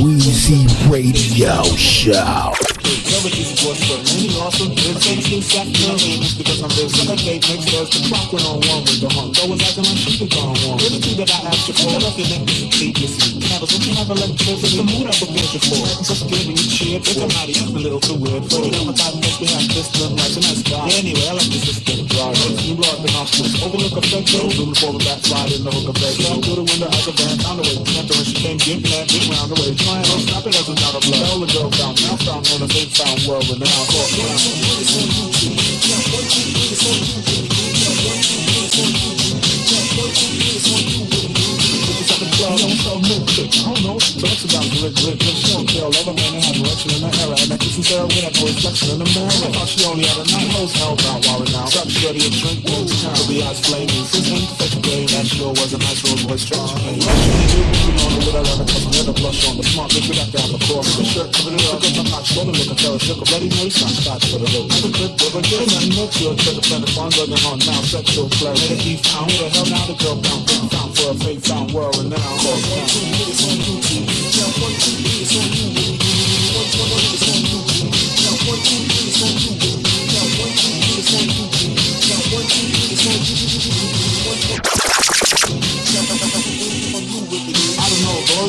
Weezy Radio Show know what this was for me. Also, good tasting sack marines because I'm real syndicate next doors to clock when on one with the hunk. Though was acting like she was on one. Really too that I asked you for. I love your neck is a treat. Candles, if you have electricity, the mood I prepared you for. It's just good when you cheer. It's a mighty, a little too weird for you. I'm a type of we have this look like a nice guy. Anyway, I like this system. You brought the nostrils, overlook a fake though. for the forward back slide in the hook of back. Down through the window as a band, down the way. Can't when she came, get black, get round the way. Trying to stop it as a out of blood. All the girls down, now found on the same side renowned, world renowned court. Jump, Caught I don't know, but it's about the rich, rich, rich show. Tell other men they have direction in the era, and that kissing Sarah with no reflection in the mirror. I thought she only had a night, hoes held out while now. Such dirty a drink, no time to be eyes flaming. Since then, such a game, that sure was a nice Rolls Royce stretch. Rushing the dude, you know, with a leather cup, with a blush on the smart bitch, we got to have a cross. The shirt covered it up, I'm not swollen, look at Sarah shook, a bloody Mary, some scotch for the look. Never could, never get nothing but you. Check the plan, the fun, going on now, sexual play. Let it be found, who the hell now the girl found, found for a fake found world renowned. Cause one, two you,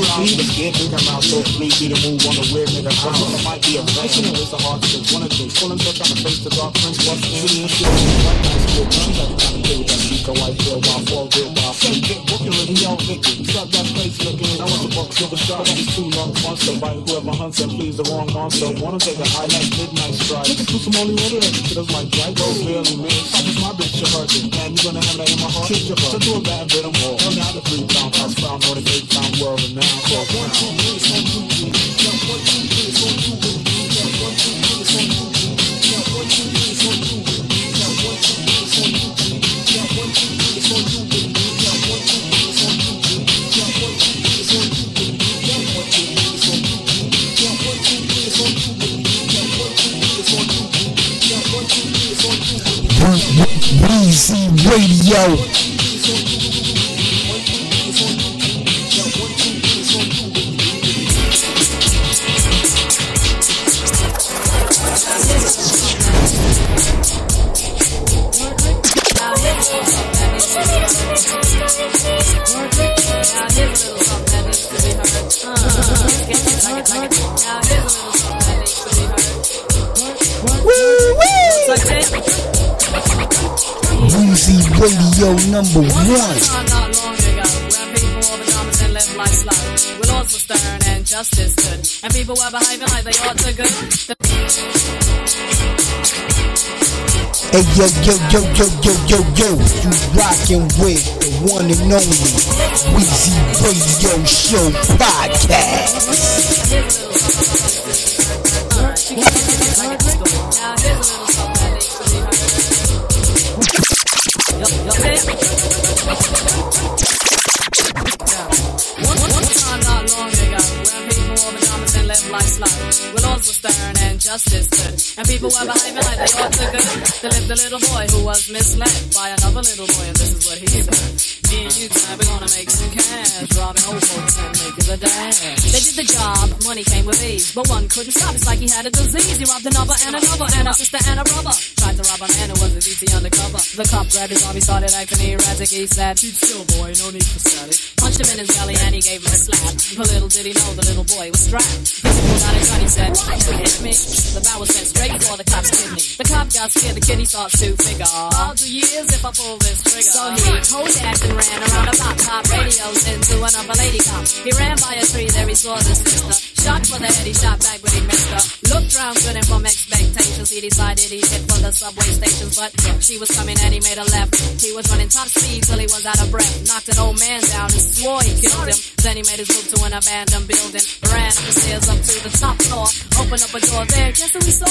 She was scared to come out so sneaky to move on the weird nigga ground. Might be a blessing, it was a hard to one of them. Pulling up on the face of our friends, what's in the shit? White man's still guns, every time he with that Chico, I feel my fall real by fake. Get working with me, all liquor. Suck that face looking, I want the buck silver shot, that is too long. Monster, right? Whoever hunts and please the wrong monster. Wanna take a high like midnight strike. Niggas do some only order, shit is my right, go barely miss. I just my bitch, you're hurting. Man, you gonna have that in my heart? Shit, you're hurt. So do a bad bit of more. Hell now the three pound, five pound, or the eight pound world renowned. Breezy Radio. Radio number one. Not long ago, when people wore the pajamas and life slow, when laws were stern and justice and people were behaving like they ought to good. The Hey yo yo yo yo yo yo yo, you rockin' with the one and only Weezy Radio Show podcast. People were behaving like they ought to go. There lived a little boy who was misled by another little boy, and this is what he said. Me and you tonight, we're gonna make some cash, robbing old folks and making the dash. They did the job, money came with ease, but one couldn't stop. It's like he had a disease. He robbed another and another, and a sister and a brother. Tried to rob a man who was a DT undercover. The cop grabbed his arm, he started acting erratic. He said, Keep still, boy, no need for static. Punched him in his belly and he gave him a slap. But little did he know the little boy was strapped. He pulled out a gun, he said, Why you hit me? The bow was sent straight for the cop's kidney. The cop got scared, the kid he starts to figure. I'll do years if I pull this trigger. So he told dash and ran around the block, pop radios into another lady cop. He ran by a tree, there he saw the sister. Shot for the head, he shot back, but he missed her. Looked round, good and from expectations, he decided he'd hit for the subway stations, but she was coming and he made a left. He was running top speed till he was out of breath. Knocked an old man down and swore he killed him. Then he made his move to an abandoned building. Ran up the stairs up to the top floor. Opened up a door there. Guess who we saw?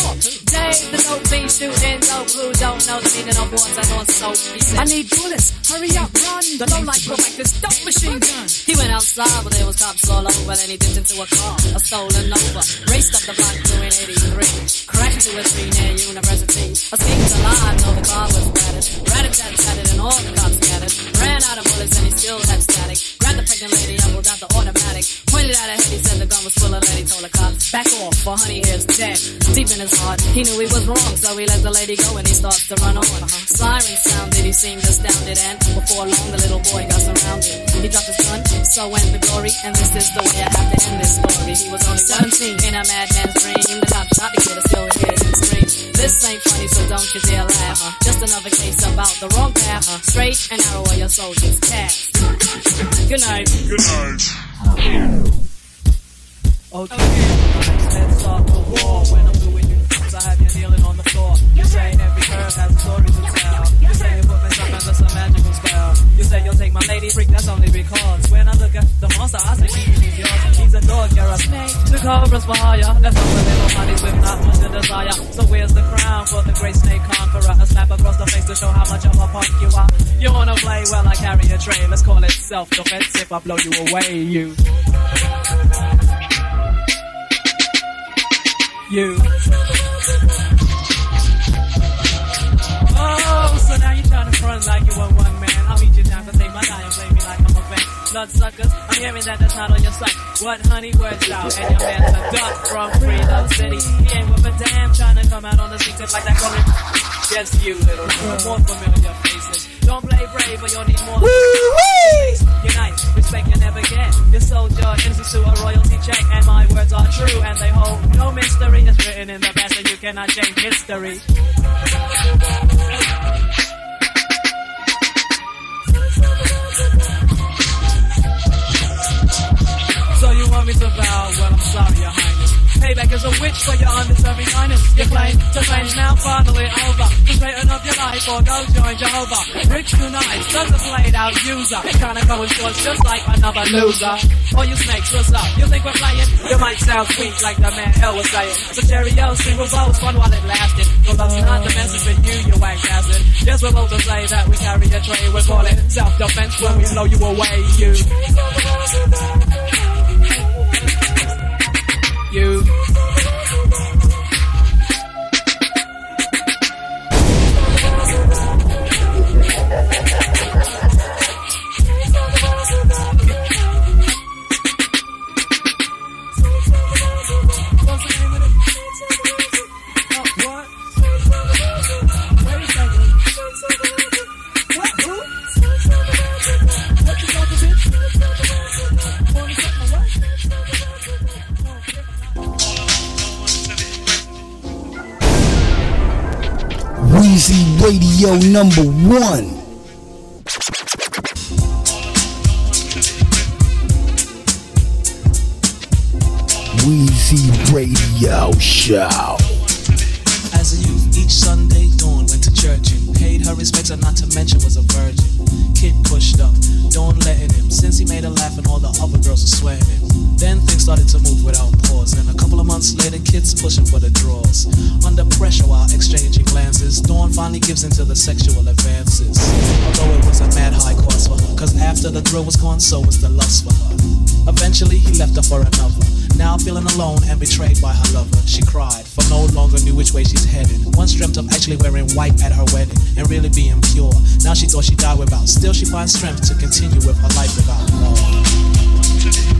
Dave, the dope fiend shooting dope. Who don't know the meaning of water nor soap? He said, I need bullets. Hurry up, run. The low light will make this dope machine gun. He went outside, but there was cops all over. Then he dipped into a car, a stolen Nova. Raced up the block doing 83. Crashed into a tree near University. Escaped alive, though the car was battered. Rat-a-tat-tatted and all the cops scattered. Ran out of bullets and he still had static. Grabbed the pregnant lady and we got the automatic. Pointed at her head, he said the gun was full of lead. Told the cops, back off, for honey here's dead. Deep in his heart, he knew he was wrong, so he let the lady go and he starts to run on. Siren sounded, he seemed astounded, and before long the little boy got surrounded. He dropped his gun, so went the glory, and this is the way I have to end this story. He was only 17 in a madman's dream. The cop shot the kid, I still hear him scream. This ain't funny, so don't you dare laugh. huh? Just another case about the wrong path. Straight and narrow where your soldiers cast. Good night. Good night. Okay, let's start the war. When I'm doing you, I have you kneeling on the floor. You say every curve has a story to tell. You say myself some magical spell. You say you'll take my lady freak, that's only because when I look at the monster, I say he's yours. He's a dog, you're a snake. The cobra's for hire. Let's go with little money with not much to desire. So where's the crown for the great snake conqueror? A slap across the face to show how much of a punk you are. You wanna play? Well, I carry a tray. Let's call it self-defense if I blow you away, you. You. Now you're trying to front like you were one man. I'll meet you down to take my time and play me like I'm a fan. Bloodsuckers, I'm hearing that that's not on your site. What honey words out, and your man's a duck from Freedom City. He ain't with a damn trying to come out on the scene like that coming. Just you, little more familiar faces. Don't play brave, or you'll need more. Unite, respect you never get. Your soldier, innocent to a royalty check, and my words are true, and they hold no mystery. It's written in the past, and you cannot change history. Me to bow? Well, I'm sorry, Your Highness. Payback is a witch for your undeserving kindness. You claim to change now, finally over. To straighten up your life or go join Jehovah. Rich tonight, just a played out user. Kinda going short just like another loser. All you snakes, what's up? You think we're playing? You might sound sweet like the man L was saying. So cheerio, single votes, fun while it lasted. Well, that's not the message with you, you wank bastard. Yes, we're both to say that we carry a tray. We call it self-defense when we blow you away, you. You. Radio number one. Weezy Radio Show. As a youth, each Sunday dawn went to church and paid her respects, and not to mention was a virgin. Kid pushed up, Dawn letting him, since he made her laugh and all the other girls were sweating. Then things started to move without pause, and a couple of months later, kids pushing for the drawers. Under pressure while exchanging glances, Dawn finally gives into the sexual advances. Although it was a mad high cost for her, cause after the thrill was gone, so was the lust for her. Eventually, he left her for another. Now feeling alone and betrayed by her lover, she cried, for no longer knew which way she's headed. Once dreamt of actually wearing white at her wedding and really being pure. Now she thought she died without. Still, she finds strength to continue with her life without love.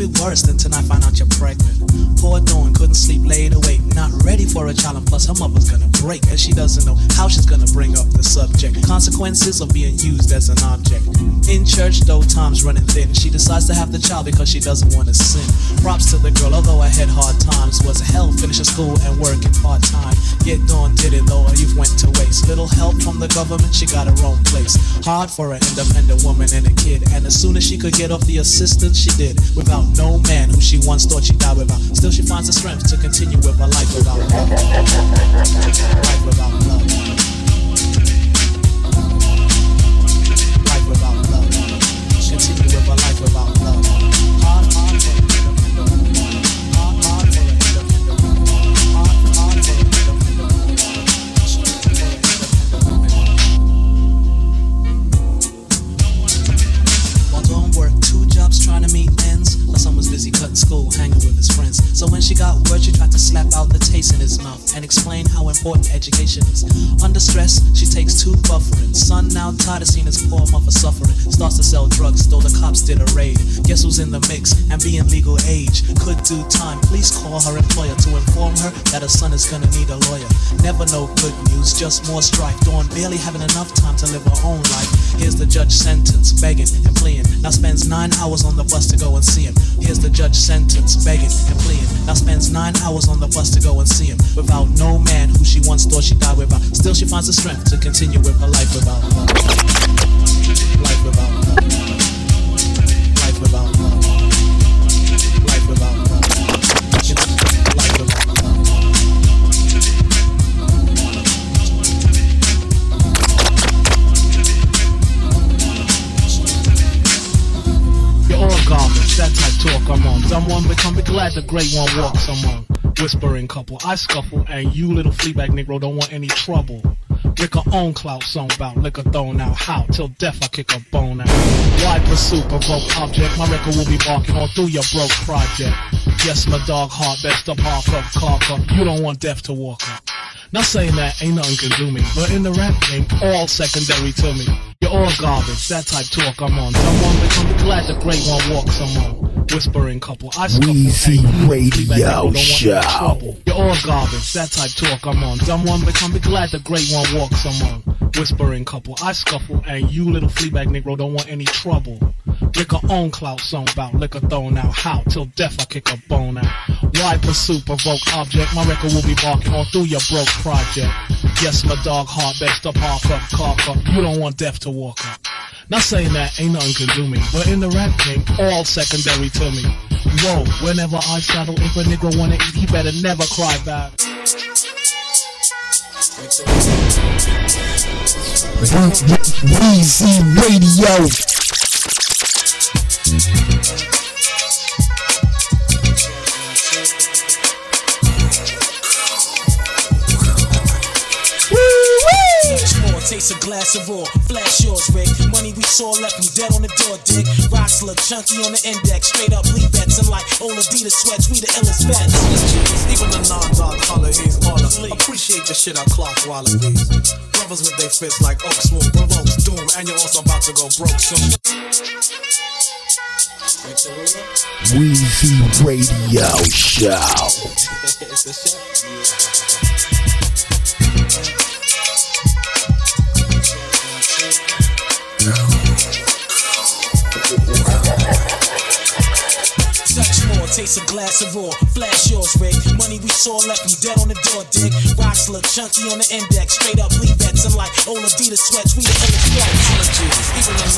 Be worse than tonight find out you're pregnant? Poor Dawn couldn't sleep, laid awake, not ready for a child, and plus her mother's gonna break, and she doesn't know how she's gonna bring up the subject. Consequences of being used as an object. In church, though time's running thin, she decides to have the child because she doesn't want to sin. Props to the girl, although I had hard times, was hell finishing school and working part time. Yet Dawn did it, though her youth went to waste. Little help from the government, she got her own place. Hard for an independent woman and a kid, and as soon as she could get off the assistance, she did. Without no man who she once thought she died without. Still, she finds the strength to continue with her life without love. Life without love. Explain how important education is. Under stress, she takes two buffering. Son now tired of seeing his poor mother suffering. Starts to sell drugs, though the cops did a raid. Guess who's in the mix and being legal age? Could do time. Please call her employer to inform her that her son is gonna need a lawyer. Never no good news, just more strife. Dawn barely having enough time to live her own life. Here's the judge sentence, begging and pleading. Now spends nine hours on the bus to go and see him. Here's the judge sentence, begging and pleading. Now spends nine hours on the bus to go and see him. Without no man who she once thought she died without. Still she finds the strength to continue with her life without. Life without. Life. Life. Life. You're all that type talk I'm on. Someone become be glad the great one walks among. Whispering couple, I scuffle, and you little fleabag Negro don't want any trouble. Liquor own clout song about liquor thrown out. How? Till death I kick a bone out. Why pursue provoke object? My record will be barking all through your broke project. Yes, my dog heart best up half up, cock up. You don't want death to walk up. Not saying that ain't nothing can do me, but in the rap game, all secondary to me. You're all garbage, that type talk I'm on. Someone become be glad the great one walks among. Whispering couple, I scuffle, Weezy Radio fleabag Negro don't want any Show. You're all garbage, that type talk I'm on. Someone become be glad the great one walks among. Whispering couple, I scuffle, and you little fleabag Negro don't want any trouble. Liquor own clout song about liquor thrown out. How? Till death I kick a bone out. Why pursue provoke object? My record will be barking all through your broke project. Yes, my dog heart best up half up, cock up. You don't want death to walk up. Not saying that ain't nothing can do me, but in the rap game, all secondary to me. Whoa, whenever I saddle, if a nigga wanna eat, he better never cry back. Weezy Radio. Glass of raw. Flash yours, Rick. Money we saw left him dead on the door, dick. Rocks look chunky on the index. Straight up bleed bets. And like old Adidas sweats, we the illest vets. Even the non-dog color, he's on us. Appreciate the shit I clock wallabies. Brothers with their fists like oak smoke provokes doom, and you're also about to go broke soon. Weezy Radio Show. Taste a glass of raw. Flash yours, Rick. Money we saw left him dead on the door, dick. Rocks look chunky on the index. Straight up bleed bets. And like old Adidas sweats, we the illest vets. Even the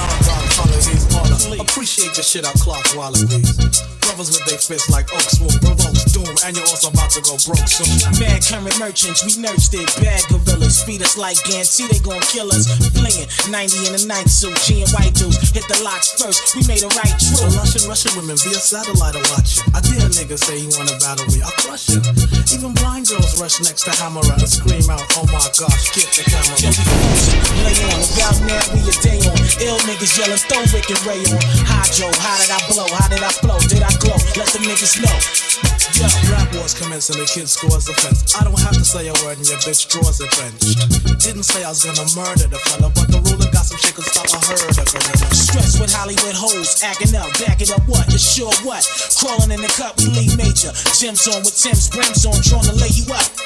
color, he's on us. appreciate the shit I clock wallabies. Brothers with their fists like oak smoke provokes doom, and you're also about to go broke soon. Mad current merchants, we nursed it. Bad gorillas, feed us like Ganty, they gon' kill us. Flinging 90 in a night suit, G and white dudes hit the locks first. We made a right true. Russian, Russian women via satellite are watching. I dare nigga say he wanna battle me, I'll crush him. Even blind girls rush next to Hammer and scream out, oh my gosh, get the camera. Yo, we frozen, lay on. About now, we a day on. Ill niggas yelling, throw Rick and Ray on. Hydro, how did I blow? How did I flow? Did I glow? Let the niggas know. Yo, Rap wars commence and the kid scores the fence. I don't have to say a word and your bitch draws it benched. Didn't say I was gonna murder the fella, but the ruler shit stop a herd of gorillas. Stress with Hollywood hoes, acting up, back it up, what? It's sure what? Crawling in the cup, we lead major. Gems on with Tim's brims on, trying to lay you up.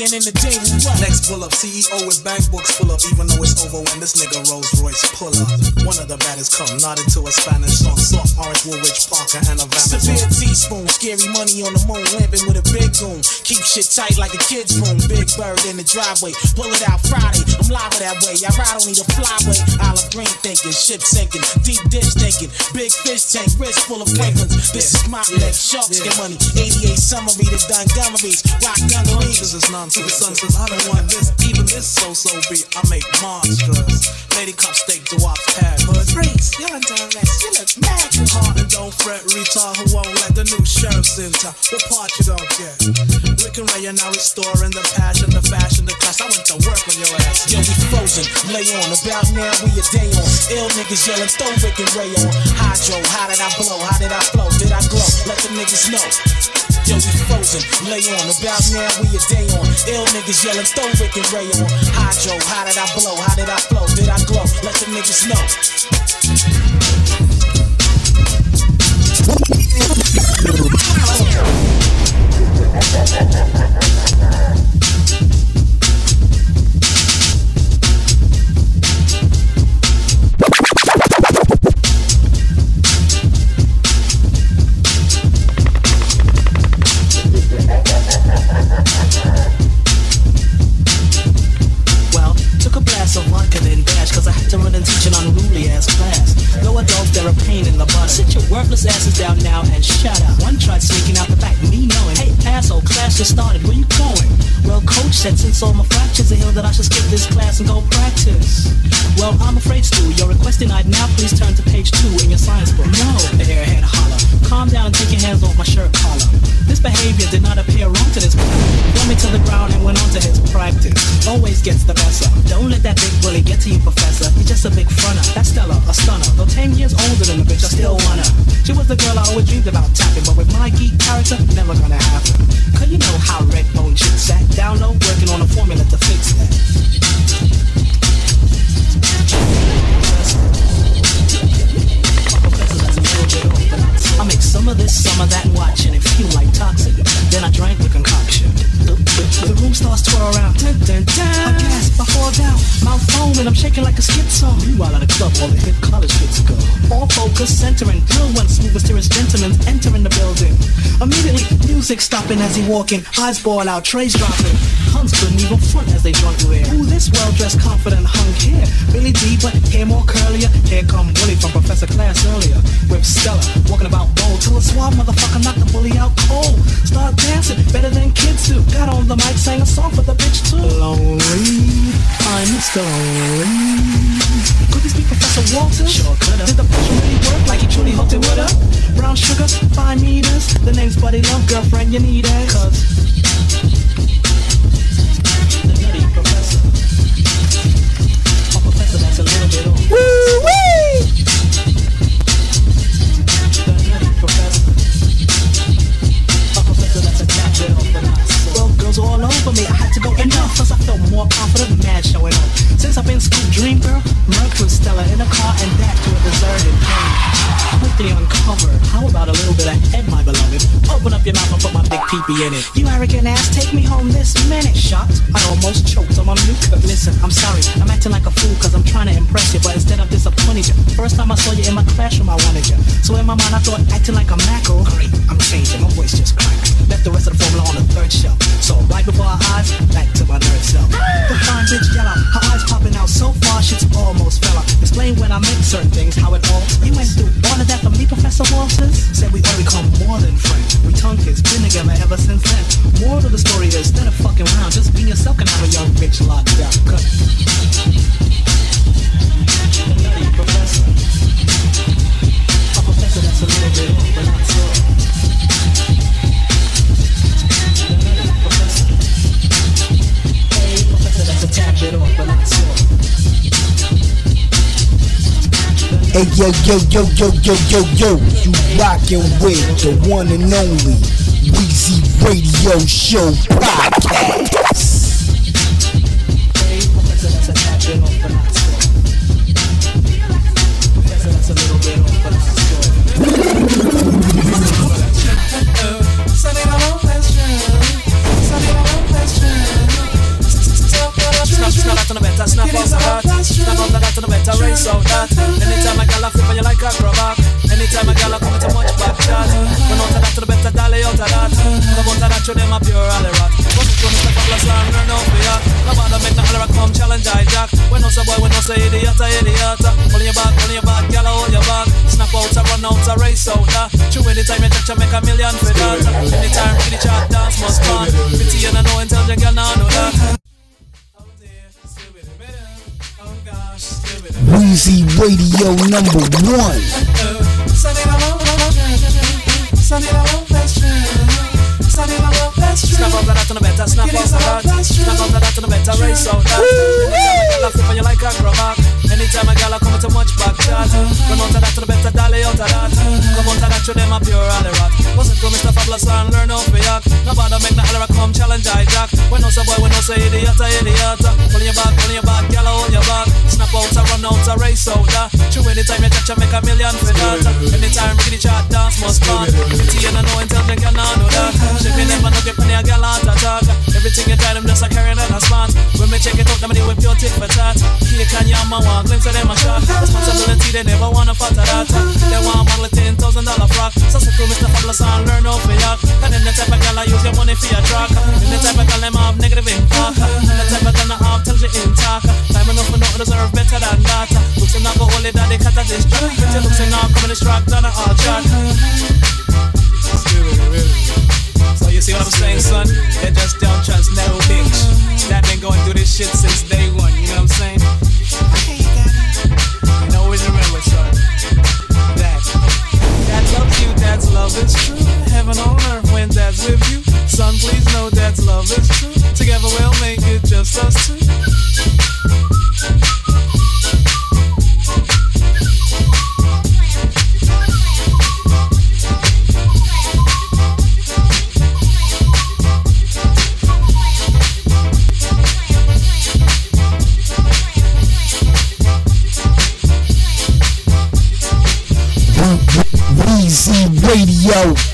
Laying in the what? Next pull up, CEO with bank books full up, even though it's over when this nigga Rolls Royce pull up. One of the baddest come, nodded to a Spanish song, soft orange Woolrich Parker and a Severe Vanderbilt. teaspoon, scary money on the moon, living with a big goon. Keep shit tight like a kid's room. Big bird in the driveway, pull it out Friday. I'm live that way. I ride on the flyway. Olive green thinking, ship sinking, deep dish thinking, big fish tank, wrist full of Franklins. This is my leg, sharks get money. 88 summary, the Dungarees, rock dungarees. This is nonsense. Son says I don't want this, even this so-so beat. I make monsters. Lady cop steak the wops pad hood. You're arrest. You look mad. Hard and don't fret, retard who won't let the new sheriff's in town. What part you don't get? Rick and Ray are now restoring the passion, the fashion, the class. I went to work on your ass. Yo, we frozen, lay on. About now, we a day on. Ill niggas yelling, throw Rick and Ray on. Hydro, how did I blow? How did I flow? Did I glow? Let the niggas know. Yo, frozen, lay on. About now, we a day on. Ill niggas yelling, throw Rick and Ray on. Hydro, how did I blow? How did I flow? Did I glow? Let the niggas know. Sneaking out the back, Hey, asshole, class just started, where you going? Well, coach said since all my fractures are healed that I should skip this class and go practice. Well, I'm afraid, Stu, you're requesting I'd now please turn to page two in your science book. No, the airhead holler. Calm down and take your hands off my shirt collar. This behavior did not appear wrong to this. Threw me to the ground and went on to his practice. Always gets the best of. Don't let that big bully get to you, professor. He's just a big fronter. That's Stella, a stunner. Though 10 years older than the bitch, I still her. She was the girl I always dreamed about tapping, but with my geek character, never gonna happen. Cause you know how Redbone shit sat down low, working on a formula to fix that. I make some of this, some of that, watch, and it feel like toxic. Then I drank the concoction. The, room starts twirl around. Dun, dun, dun. I gasp, I fall down, mouth foam, and I'm shaking like a schizo. Meanwhile, at the club, all the hip college kids go. All focus, centering, drill one smooth, mysterious gentlemen entering the building. Immediately, music stopping as he walking, eyes ball out, trays dropping. Huns couldn't even front as they drunk wear. Ooh, this well-dressed, confident hunk here. Really deep, but hair more curlier. Here come Willie from Professor Class earlier. With Stella, walking about bold. Till a suave motherfucker knocked the bully out cold. Start dancing, better than kids do. Got on the mic, sang a song for the bitch too. Lonely, I'm Mr. Lonely. Could this be Professor Walters? Sure coulda. Did the push really work like he truly hoped it woulda? Brown sugar, five meters. The name's Buddy Love, girlfriend, you need it. Cause the nutty over me. I had to go cause I felt more confident, mad showing up. Since I've been Scoop Dream Girl, Merc with Stella in a car and back to a deserted plane. Quickly uncovered. How about a little bit of head, my beloved? Open up your mouth and put my big peepee in it. You arrogant ass, take me home this minute. Shocked? I almost choked on my mucus. Listen, I'm sorry. I'm acting like a fool cause I'm trying to impress you, but instead of disappointing you. First time I saw you in my classroom, I wanted you. So in my mind, I thought acting like a mackerel. Great, I'm changing. My voice just cracked. Left the rest of the formula on the third shelf. So right before our eyes, back to my nerd self. The fine bitch yellow, her eyes popping out so far, shit's almost fell out. Explain when I make certain things, how it all. You went through all of that for me to horses? Said we only become more than friends. We tongue kiss, been together ever since then. Moral of the story is, instead of fucking around, just be yourself and have a young bitch locked up. Cut. Professor. A professor that's a little bit but not so. Hey yo yo yo yo yo yo yo, you rockin' with the one and only Weezy Radio Show podcast. The to the better, race out that. Anytime a gal a flip on you like a acrobat. Anytime a gal a come a much back shot. Run out of that to the better, dolly out of that. Come out of that, show them a pure alley rat. What's it gonna step up, let's learn, learn out for ya. No bother make the holler come challenge I jack. When no say boy, when no say idiot, a idiot. Pulling your back, pulling your back, gal hold your back. Snap out, a run out, a race out that. True anytime you touch, you make a million for that. Anytime, really chat, dance must come. Pretty and I know, intelligent girl, now know that. Weezy Radio number one. Snap out that to the better, snap out that. Snap out that to the better, race out that. Anytime gal a flip on you like a acrobat. Anytime a gal come a much back shot. Run out of that to the better, dolly out of that. Come out of that, show them a pure alley rat. Listen to Mr. Fabulous and learn how to yak. No bother make the holler come challenge I jack. When no say boy, when no say idiot, idiot. Pulling your back, pulling your back, gal hold your back. Snap out, a run out, a race out that. True anytime you touch, you make a million for that. Anytime get chat, dance must come. Pretty and I know girl, now know that. She me never know get penny a gal out attack. Everything you try them just a carrying on a span. When me check it out, them they whip your tip for that. Cake and yam and one glimpse of them a shot. Responsibility they never wanna of that. They want model ten thousand dollar frock. So say to Mr. Fabulous and learn how to yak. And then the type of gal I use your money for your track. And the type of gal them have negative impact. And the type of gal that have intelligent intact. Time enough for not deserve better than that. Looks like not go it that they cut at this track. Pretty looks like not coming distract on a hard chat. So you see what I'm saying, son? They just don't trust no bitch. That been going through this shit since day one, you know what I'm saying? And always remember, son, that Dad loves you, Dad's love is true. Heaven on earth when Dad's with you. Son, please know Dad's love is true. Together we'll make it just us two. Radio.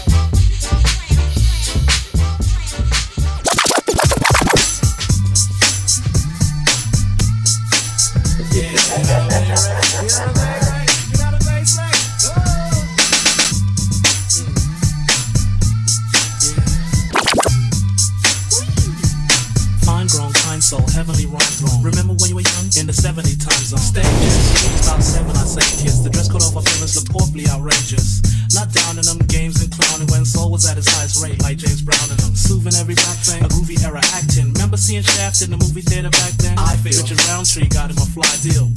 At its highest rate, like James Brown and them. Soothing every back thing, a groovy era acting. Remember seeing Shaft in the movie theater back then? I feel Richard Roundtree got him a fly deal.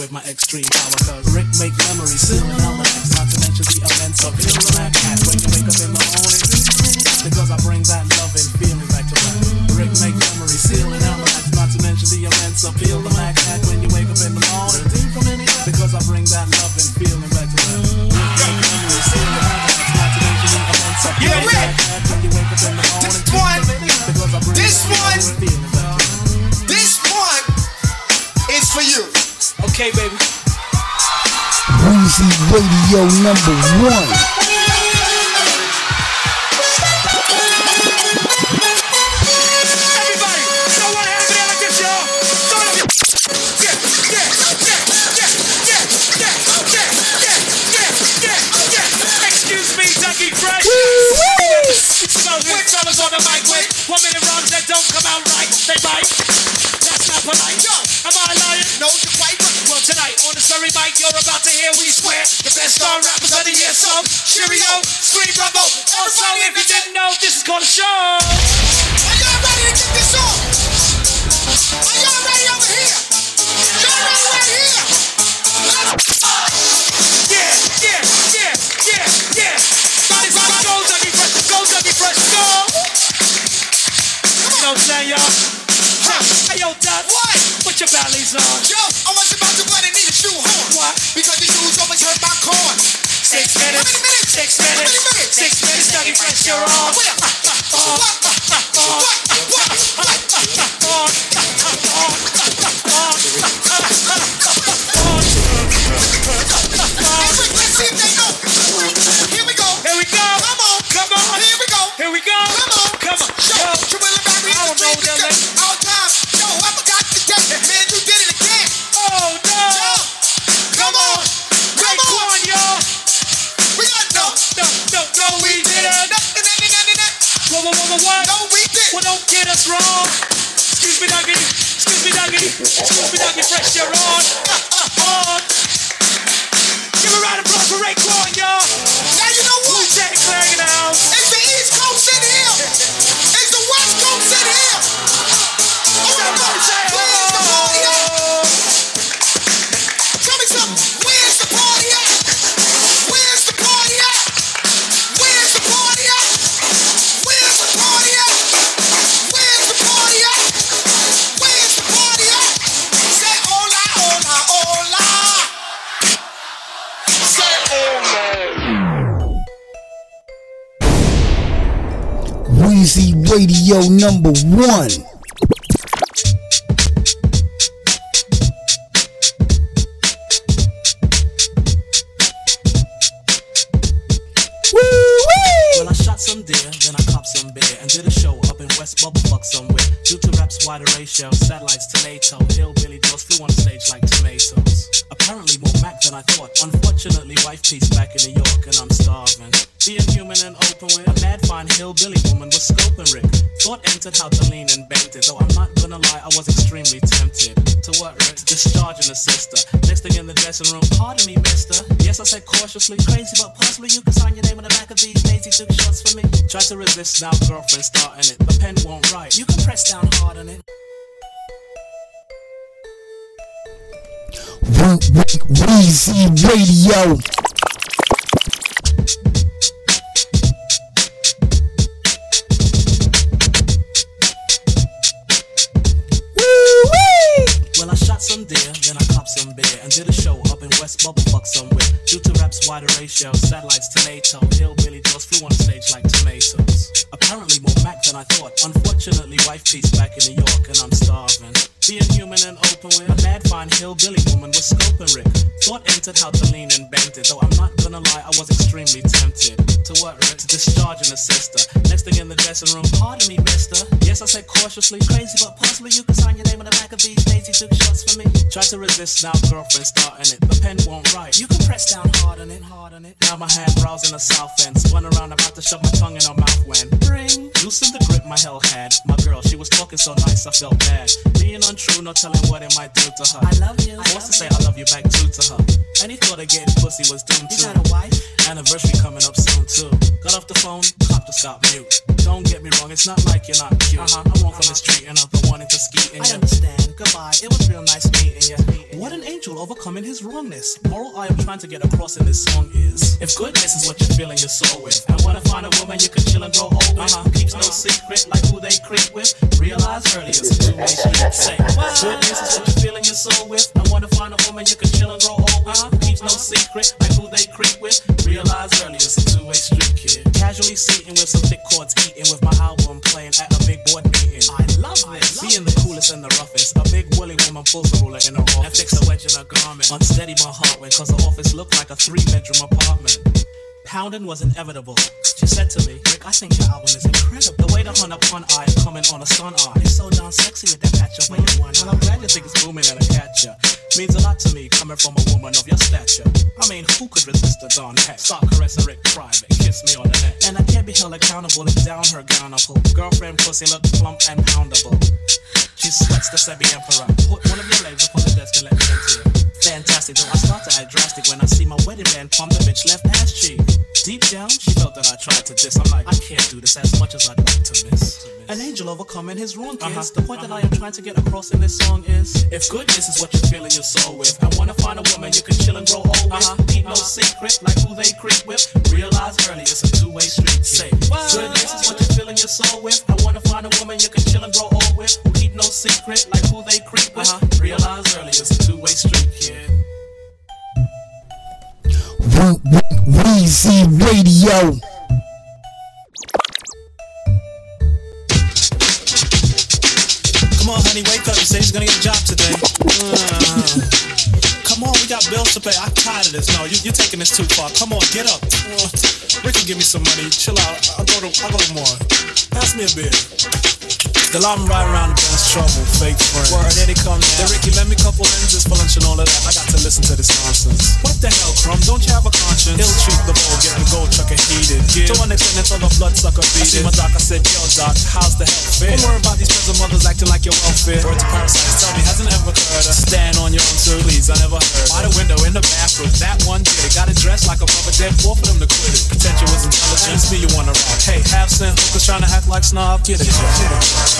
with my extreme power. Cause Rick make memories similar number one. Radio number one. Well, I shot some deer, then I copped some beer, and did a show up in West Bubblefuck somewhere. Due to rap's wide ratio, satellites to NATO. invented how to lean and bent it. Though I'm not gonna lie, I was extremely tempted to what risk discharging the sister. Next thing in the dressing room, pardon me, mister. Yes, I said cautiously, crazy, but possibly you can sign your name on the back of these Daisy took shots for me. Try to resist now, girlfriend, starting it. The pen won't write. You can press down hard on it. Weezy Radio. Got some deer, then I cop some beer and did a show up in West Bubblefuck somewhere. Due to rap's wider ratio, satellites to NATO, hillbilly just flew on stage like tomato. Apparently more Mac than I thought. Unfortunately, wife piece back in New York and I'm starving. Being human and open with a mad fine hillbilly woman was scoping Rick. Thought entered how to lean and bend it. Though I'm not gonna lie, I was extremely tempted. To what, Rick? To discharge an sister. Next thing in the dressing room, pardon me, mister. Yes, I said cautiously. Crazy, but possibly you can sign your name on the back of these daisy took shots for me. Tried to resist, now girlfriend starting it. The pen won't write. You can press down hard on it, hard on it. Now my hand browsing the south end. Spun around, about to shove my tongue in her mouth when ring. Loosened the grip my hell had. My girl, she was talking so nice, I felt bad. Being untrue, no telling what it might do to her. I love you. Forced to say I love you back too to her. Any thought of getting pussy was doomed to. You got a wife? Anniversary coming up soon too. Got off the phone, cop just got mute. Don't get me wrong, it's not like you're not cute. Uh-huh. I'm wrong from the street and I've been wanting to ski in I understand. Goodbye. It was real nice meeting you. What an angel overcoming his wrongness. Moral I am trying to get across in this song is if goodness is what you're filling your soul with, and wanna find a woman you can chill and grow old with, uh-huh. keeps no secret like who they creep with. Realize early it's a two-way street. Say goodness is what you're filling your soul with, and wanna find a woman you can chill and grow old with, uh-huh. keeps no secret like who they creep with. Realize early it's a two-way street, kid. Casually seating with some thick chords eating with my album playing at a big board meeting. I love this. Being the coolest and the roughest, a big woolly woman pulls the ruler in her office and fix a wedge in her garment. Unsteady my heart went cause the office looked like a three bedroom apartment. Pounding was inevitable. She said to me, Rick, I think your album is incredible. The way the hun upon eye coming on a sun eye. Ah, it's so darn sexy with that patch of way you one. And I'm glad you think it's booming and a catcher. Means a lot to me coming from a woman of your stature. I mean, who could resist a Don hat? Start caressing Rick private, kiss me on the neck. And I can't be held accountable if down her gown I pull. Girlfriend pussy look plump and poundable. She sweats the Sebi Emperor. Put one of your legs upon the desk and let me into it. Fantastic, though I start to act drastic when I see my wedding band palm the bitch left ass cheek. Deep down, she felt that I tried to diss. I'm like, I can't do this as much as I'd like to miss. An angel overcoming his wrong kids. Uh-huh. The point that I am trying to get across in this song is if goodness is what you're filling your soul with, I wanna find a woman you can chill and grow old with. Uh-huh. Keep no secret like who they creep with. Realize early it's a two-way street. Say, goodness is what you're filling your soul with. I wanna find a woman you can chill and grow old with. Who keep no secret like who they creep with. Uh-huh. Realize early it's a two-way street, kid. Weezy Radio. Come on, honey, wake up. You said he's gonna get a job today. Uh, come on, we got bills to pay. I'm tired of this. No, you, you're taking this too far. Come on, get up. Uh, Rick give me some money. Chill out. I'll go to I'll go to more. Pass me a beer. Still I'm riding around the best trouble, fake friends. Word, here they come now. Then Ricky, lend me a couple lenses for lunch and all of that. I got to listen to this nonsense. What the hell, Crumb? Don't you have a conscience? He'll treat the bowl, get the gold trucker heated. Yeah. To one extent, until the blood sucker beat I see my doc, I said, yo, doc, how's the health fit? Don't worry about these present mothers acting like your welfare. Word to parasites, tell me, hasn't ever occurred to stand on your own two please? I never heard. By the window in the bathroom, that one did it. Got it dressed like a rubber dead four for them to quit it. Potential was intelligence, me you wanna rob. Hey, half cent hookers trying to act like snob, it. Get it, get it.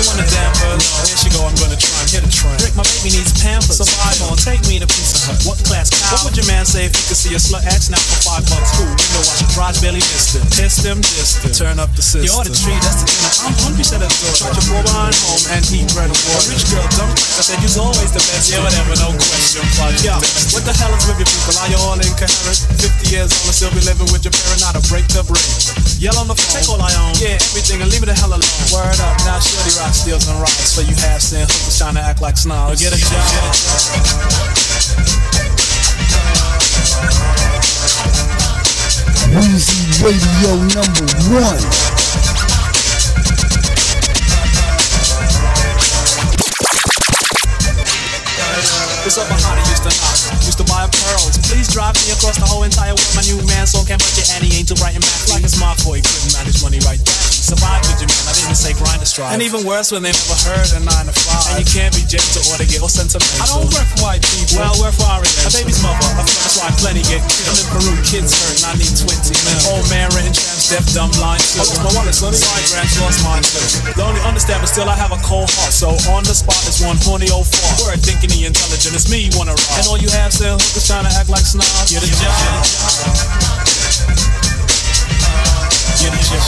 You want a damper? Here she go, I'm gonna try and hit a train. Rick, my baby needs pampers. So come on, take me to Pizza Hut. What class cow? What would your man say if he could see a slut ask now for five bucks? Cool, window wash, garage barely missed it. Pissed him, dissed him. Turn up the system. You're the tree, that's to dinner. I'm hungry, said a door. Try your boy behind home and eat bread and water. Rich girl, dumb. I said, you's always the best. Yeah, whatever, no question. Plug Yo, what the hell is with you people? Are you all incoherent? 50 years old and still be living with your parent, not a break the brain. Yell on the phone. Take all I own. Yeah, everything, and leave me the hell alone. Word up, now Shorty rock steals and rocks. So you have sin hookers trying to act like snobs. Get a job. Weezy Radio number one. What's up, to used to knock? Used to buy pearls. Please drive me across the whole entire world. My new man, so can't budget, and he ain't too bright and math. Like a smart boy, couldn't manage money right back. Survive with man, I didn't say grind to strive. And even worse when they never heard a 9 to 5. And you can't be gentle or to get or sentimental. I don't work for white people. Well, I work for Ariel. My baby's mother. I that's why plenty get killed. I'm in Peru, kids hurt, and I need 20 mil. Old man renting trams, deaf, dumb, blind, too. Oh, I lost my wallet, sonny. Sorry, Grants, lost mine too. Don't only understand, but still I have a cold heart. So on the spot is one horny old fart. Word thinking he intelligent, it's me you wanna rob. And all you have still hookers trying to act like snobs. Get a job. Get a job. Get a job.